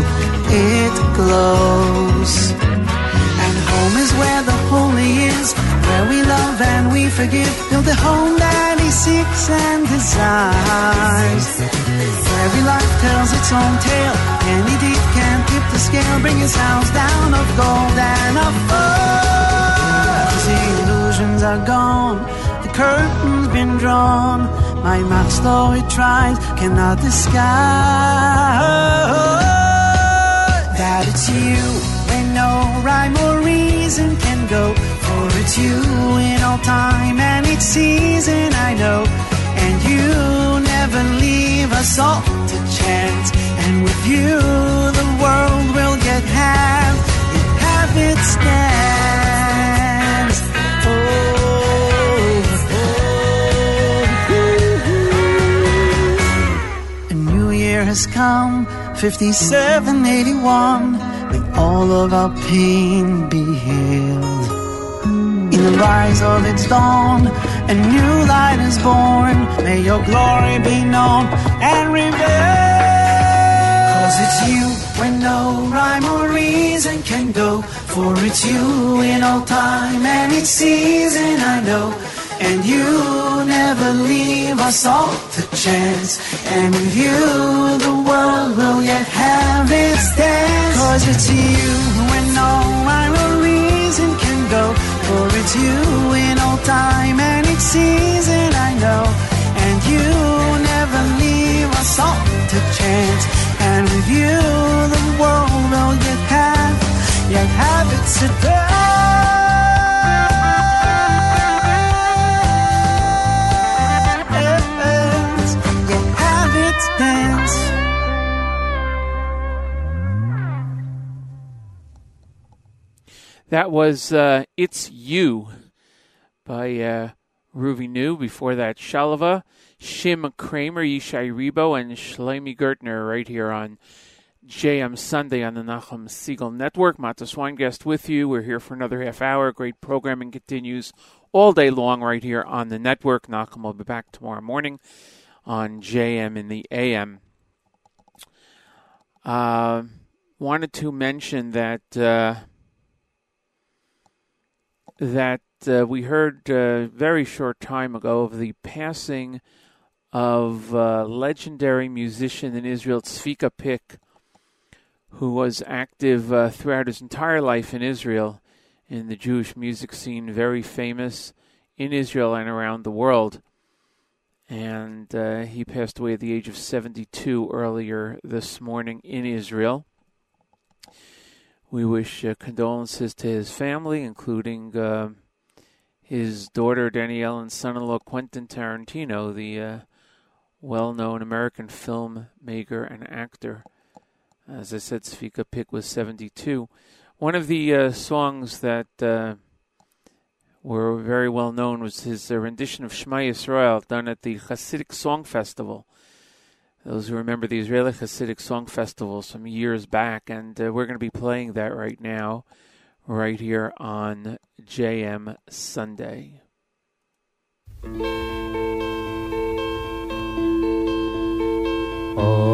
it glows. And home is where the holy is, where we love and we forgive. Build a home that he seeks and desires. Every life tells its own tale. Any deed can tip the scale, bring his house down of gold and of fire. The illusions are gone, the curtain's been drawn. My mouth slowly tries, cannot disguise that it's you when no rhyme or reason can go. For it's you in all time and each season I know. And you never leave us all to chance. And with you, will get it have its dance. Oh oh, oh, oh, oh. A new year has come, 5781. May all of our pain be healed. In the rise of its dawn, a new light is born. May your glory be known and revealed. Cause it's you when no rhyme or reason can go. For it's you in all time and each season I know. And you never leave us all to chance. And with you, the world will yet have its dance. Cause it's you when no rhyme or reason can go. For it's you in all time and each season I know. And you never leave us all to chance. And with you, the world will yet have, yet have its dance. That was uh, It's You by uh, Ruby New. Before that, Shalava, Shim Craimer, Yishai Rebo, and Shlomi Gertner right here on JM Sunday on the Nachum Segal Network. Matis Weingast with you. We're here for another half hour. Great programming continues all day long right here on the network. Nachum will be back tomorrow morning on JM in the AM. Uh, wanted to mention that. Uh, that uh, we heard a very short time ago of the passing of uh, legendary musician in Israel, Tzvika Pick, who was active uh, throughout his entire life in Israel in the Jewish music scene, very famous in Israel and around the world. And uh, he passed away at the age of 72 earlier this morning in Israel. We wish uh, condolences to his family, including uh, his daughter Danielle and son-in-law Quentin Tarantino, the uh, well-known American filmmaker and actor. As I said, Svika Pick was 72. One of the uh, songs that uh, were very well known was his uh, rendition of Shema Yisrael done at the Hasidic Song Festival those who remember the Israeli Hasidic Song Festival some years back, and uh, we're going to be playing that right now, right here on JM Sunday. Oh.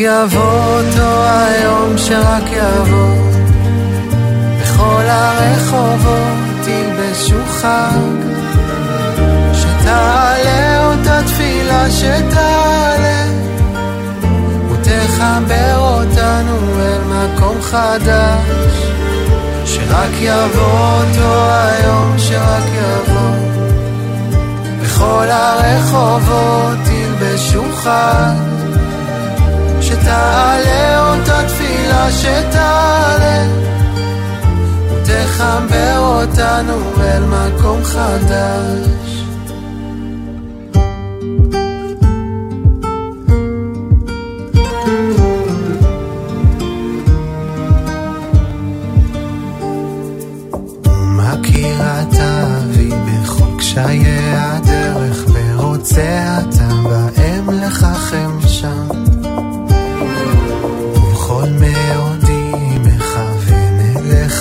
יבוא אותו היום, שרק יבוא. בכל הרחובות תלבשו חג, שתעלה אותה תפילה שתעלה, ותחבר אותנו אל מקום חדש. שרק יבוא אותו היום, שרק יבוא. בכל הרחובות תלבשו חג, שתעלה אותה תפילה שתעלה, ותחבר אותנו אל מקום חדש. קשיי הדרך, ורוצה אתה בהם לככם שם.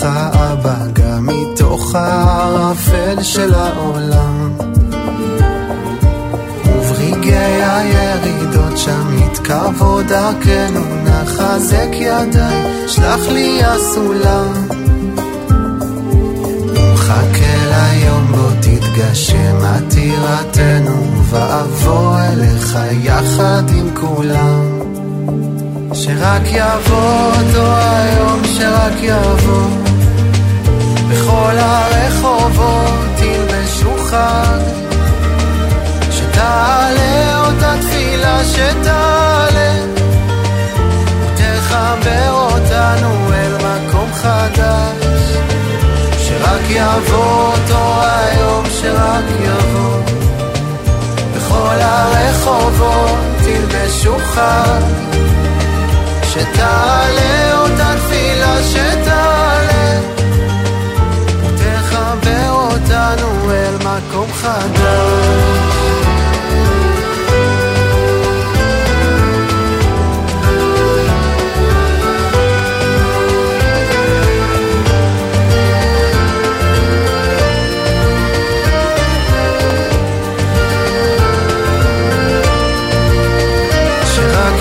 אליך אבא, גם מתוך הערפל של העולם. וברגעי הירידות שם יתקרבו דרכנו, נחזק ידיי, שלח לי הסולם. ומחכה ליום בו תתגשם עתירתנו, ואבוא אליך יחד עם כולם. שרק יבוא אותו היום, שרק יבוא. בכל הרחובות תלבשו חג, שתעלה אותה תפילה שתעלה, ותחבר אותנו אל מקום חדש. שרק יבוא אותו היום, שרק יבוא. בכל הרחובות תלבשו חג, שתעלה אותה תפילה שתעלה, מקום חדש.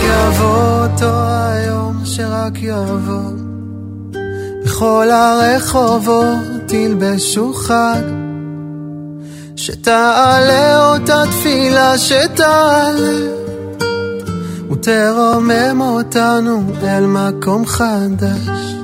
יבוא יבוא. בכל הרחובות תלבשו חג, שתעלה אותה תפילה שתעלה, ותרומם אותנו אל מקום חדש.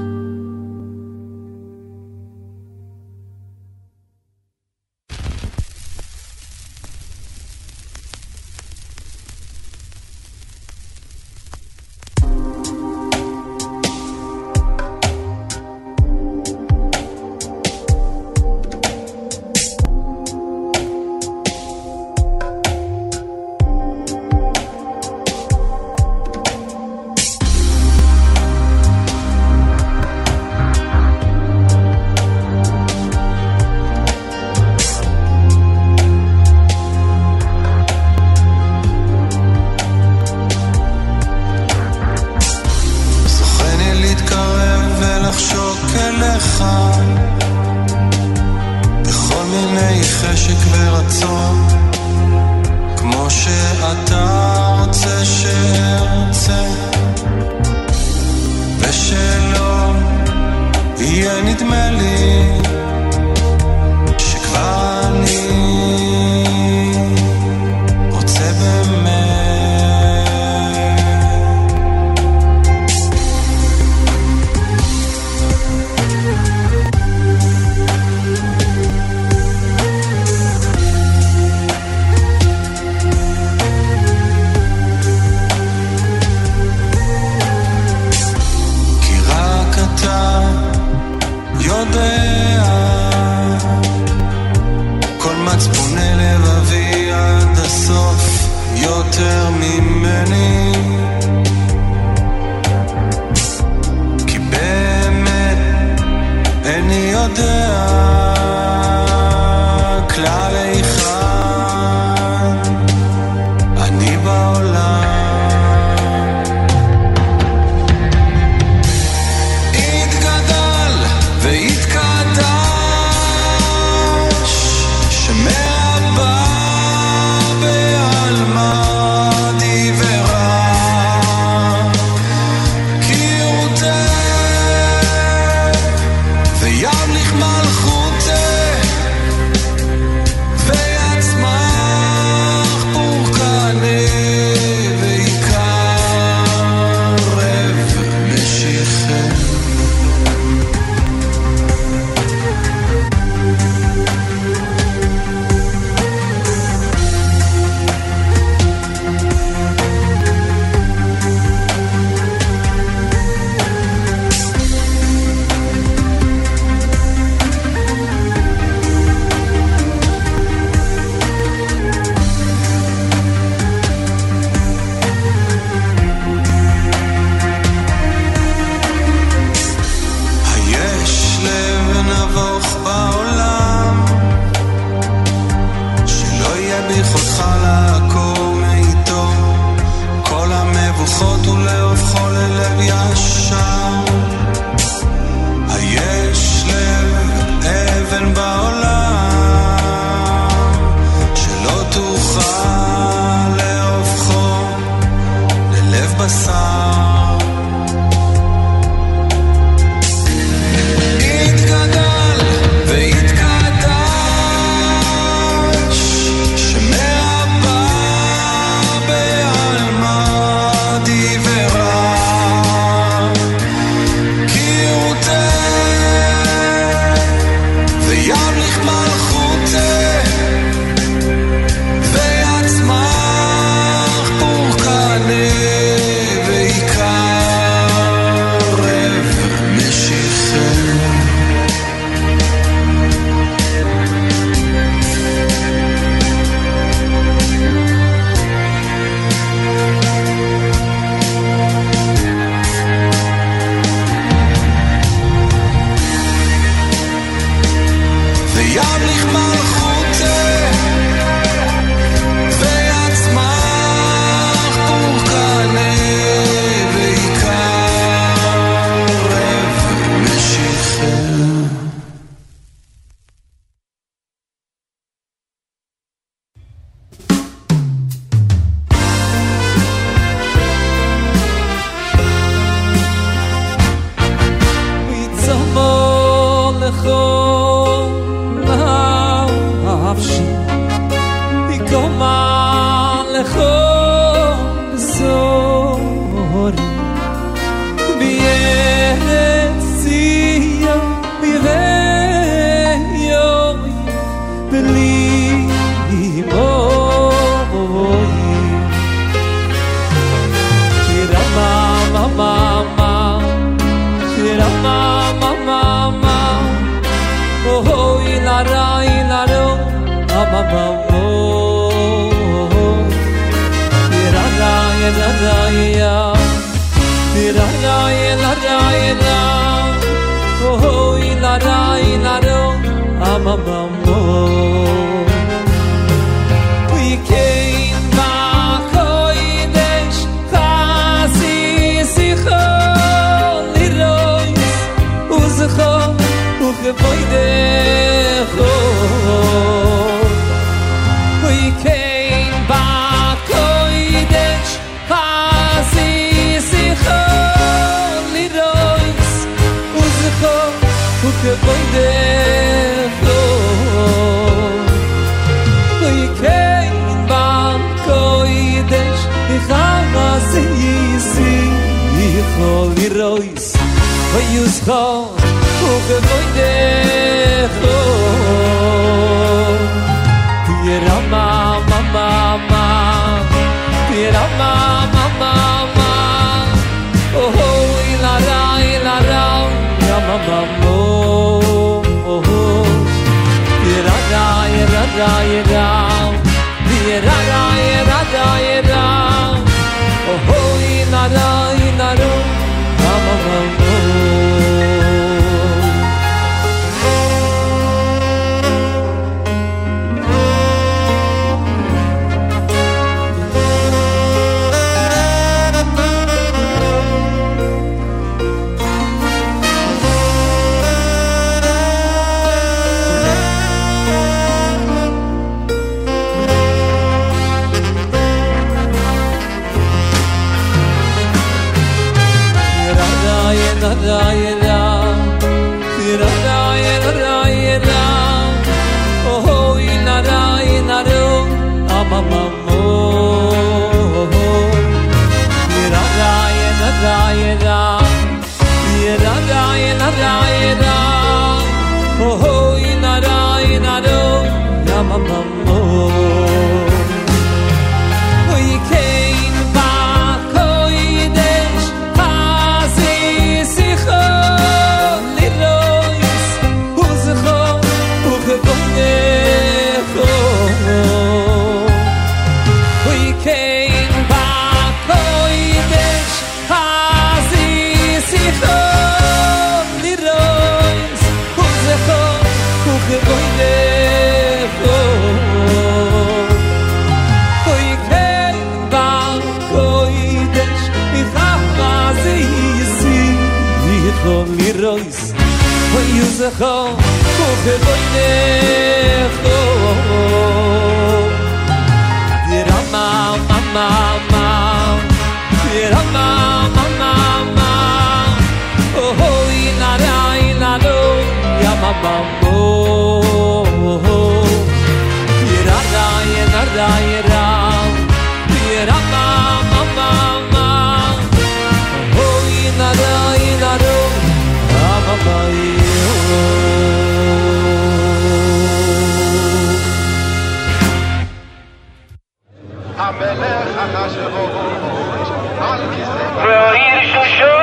Florir şu şu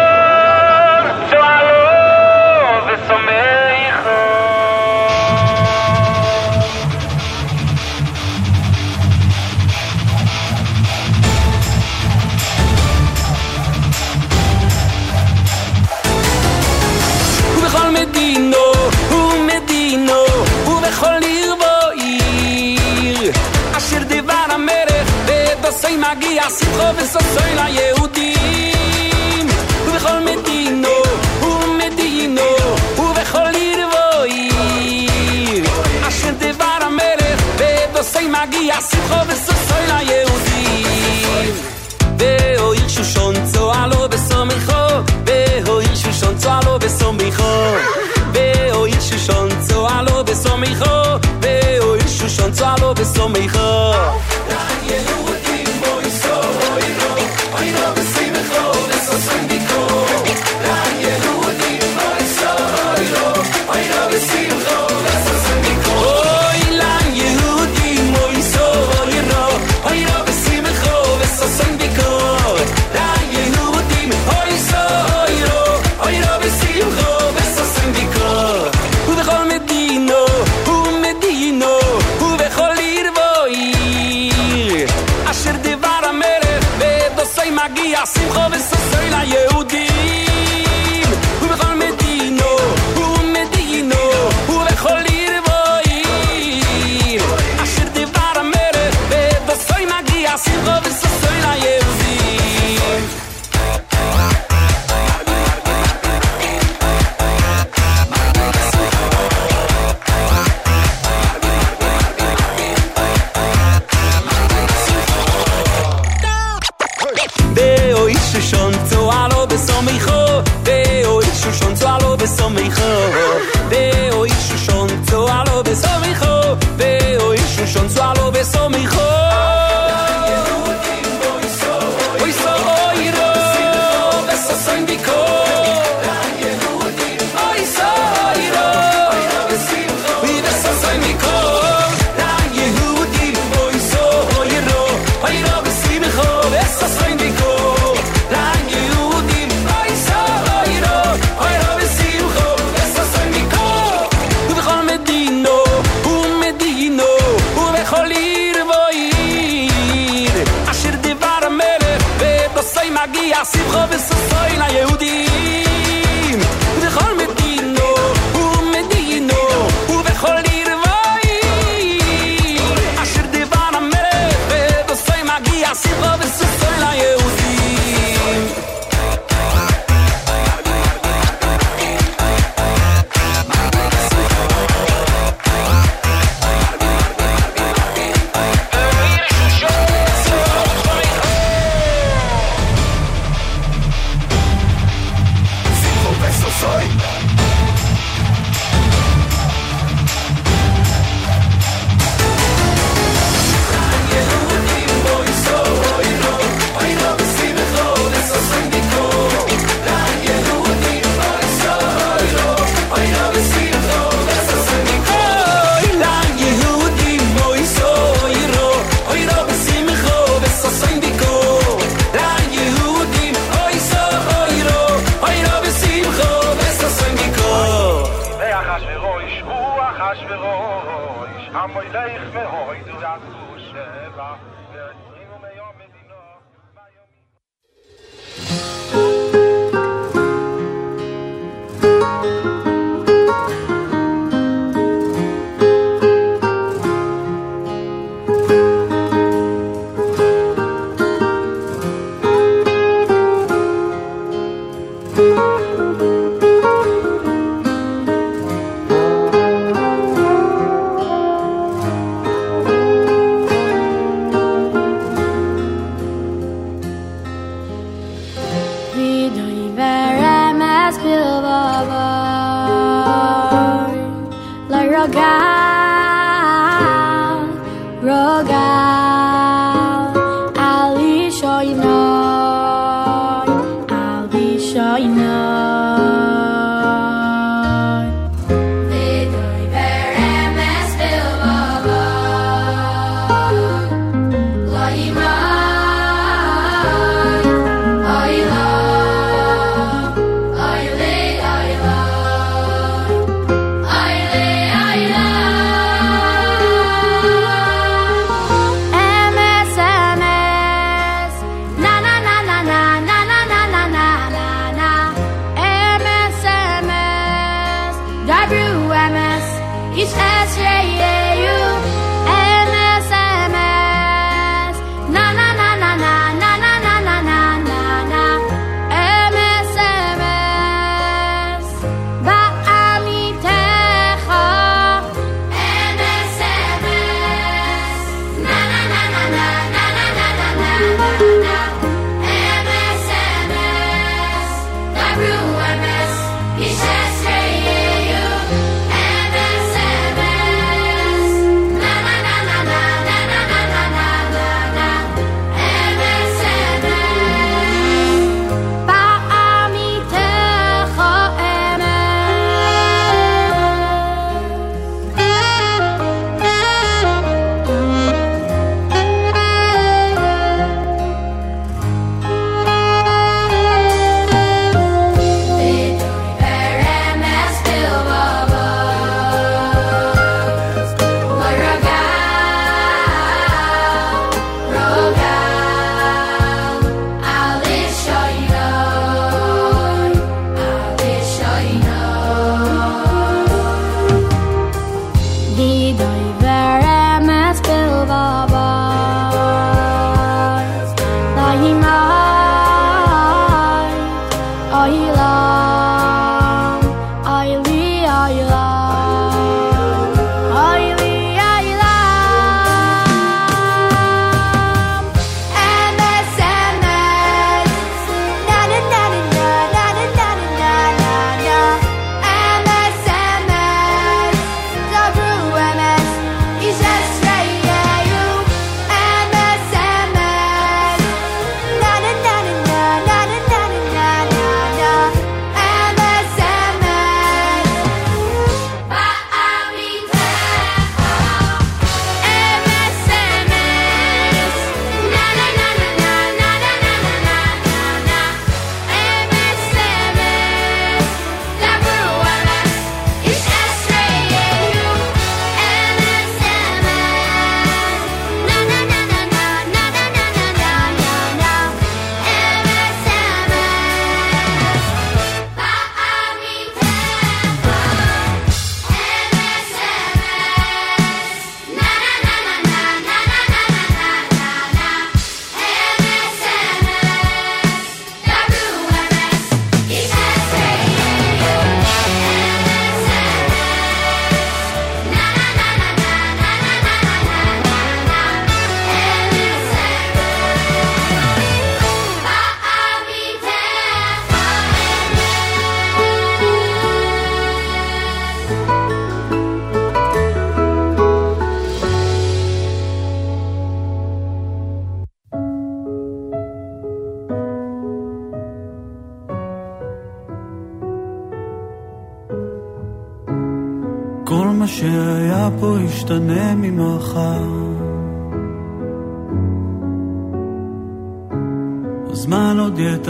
סיטרו וסוסוי ליהודים. ובכל מדינו ומדינו ובכל עיר. ועיר אשר דבר המלך ודוסי מגיע סיטרו וסוסוי ליהודים. והואיר שושון צועה לו בסומכו והואיר שושון צועה לו בסומכו. והואיר שושון צועה לו בסומכו שושון צועה לו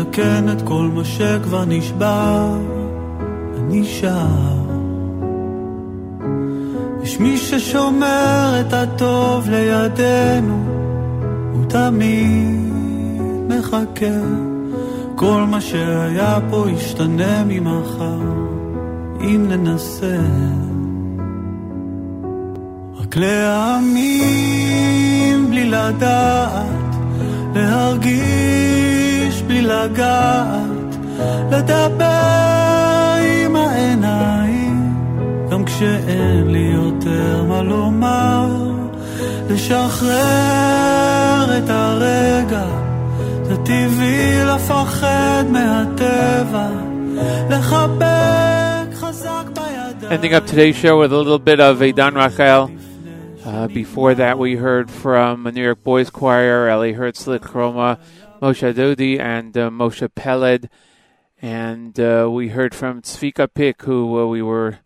יתקן את כל מה שכבר נשבר ונשאר. יש מי ששומר את הטוב לידינו, הוא תמיד מחכה. כל מה שהיה פה ישתנה ממחר, אם ננסה. רק להאמין בלי לדעת, להרגיש בלי לגעת, לדבר עם העיניים, גם כשאין לי יותר מה לומר, לשחרר את הרגע, זה טבעי לפחד מהטבע, לחבק חזק בידיים. Ending up today's show with a little bit of Eidan Rachel. Uh, before that, we heard from a New York Boys Choir, Eli Herzlich, Chroma, Moshe Dodi, and uh, Moshe Peled. And uh, we heard from Tzvika Pick, who uh, we were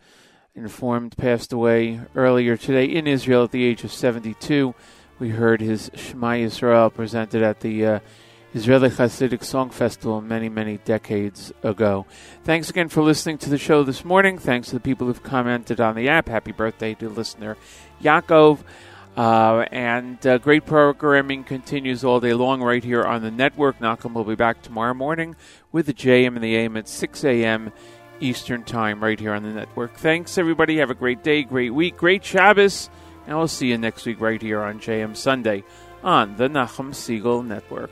informed passed away earlier today in Israel at the age of 72. We heard his Shema Yisrael presented at the uh, Israeli Hasidic Song Festival many, many decades ago. Thanks again for listening to the show this morning. Thanks to the people who've commented on the app. Happy birthday to listener Yaakov. Uh, and uh, great programming continues all day long right here on the network. Nachum will be back tomorrow morning with the JM and the AM at 6 a.m. Eastern Time right here on the network. Thanks, everybody. Have a great day, great week, great Shabbos. And we'll see you next week right here on JM Sunday on the Nachum Segal Network.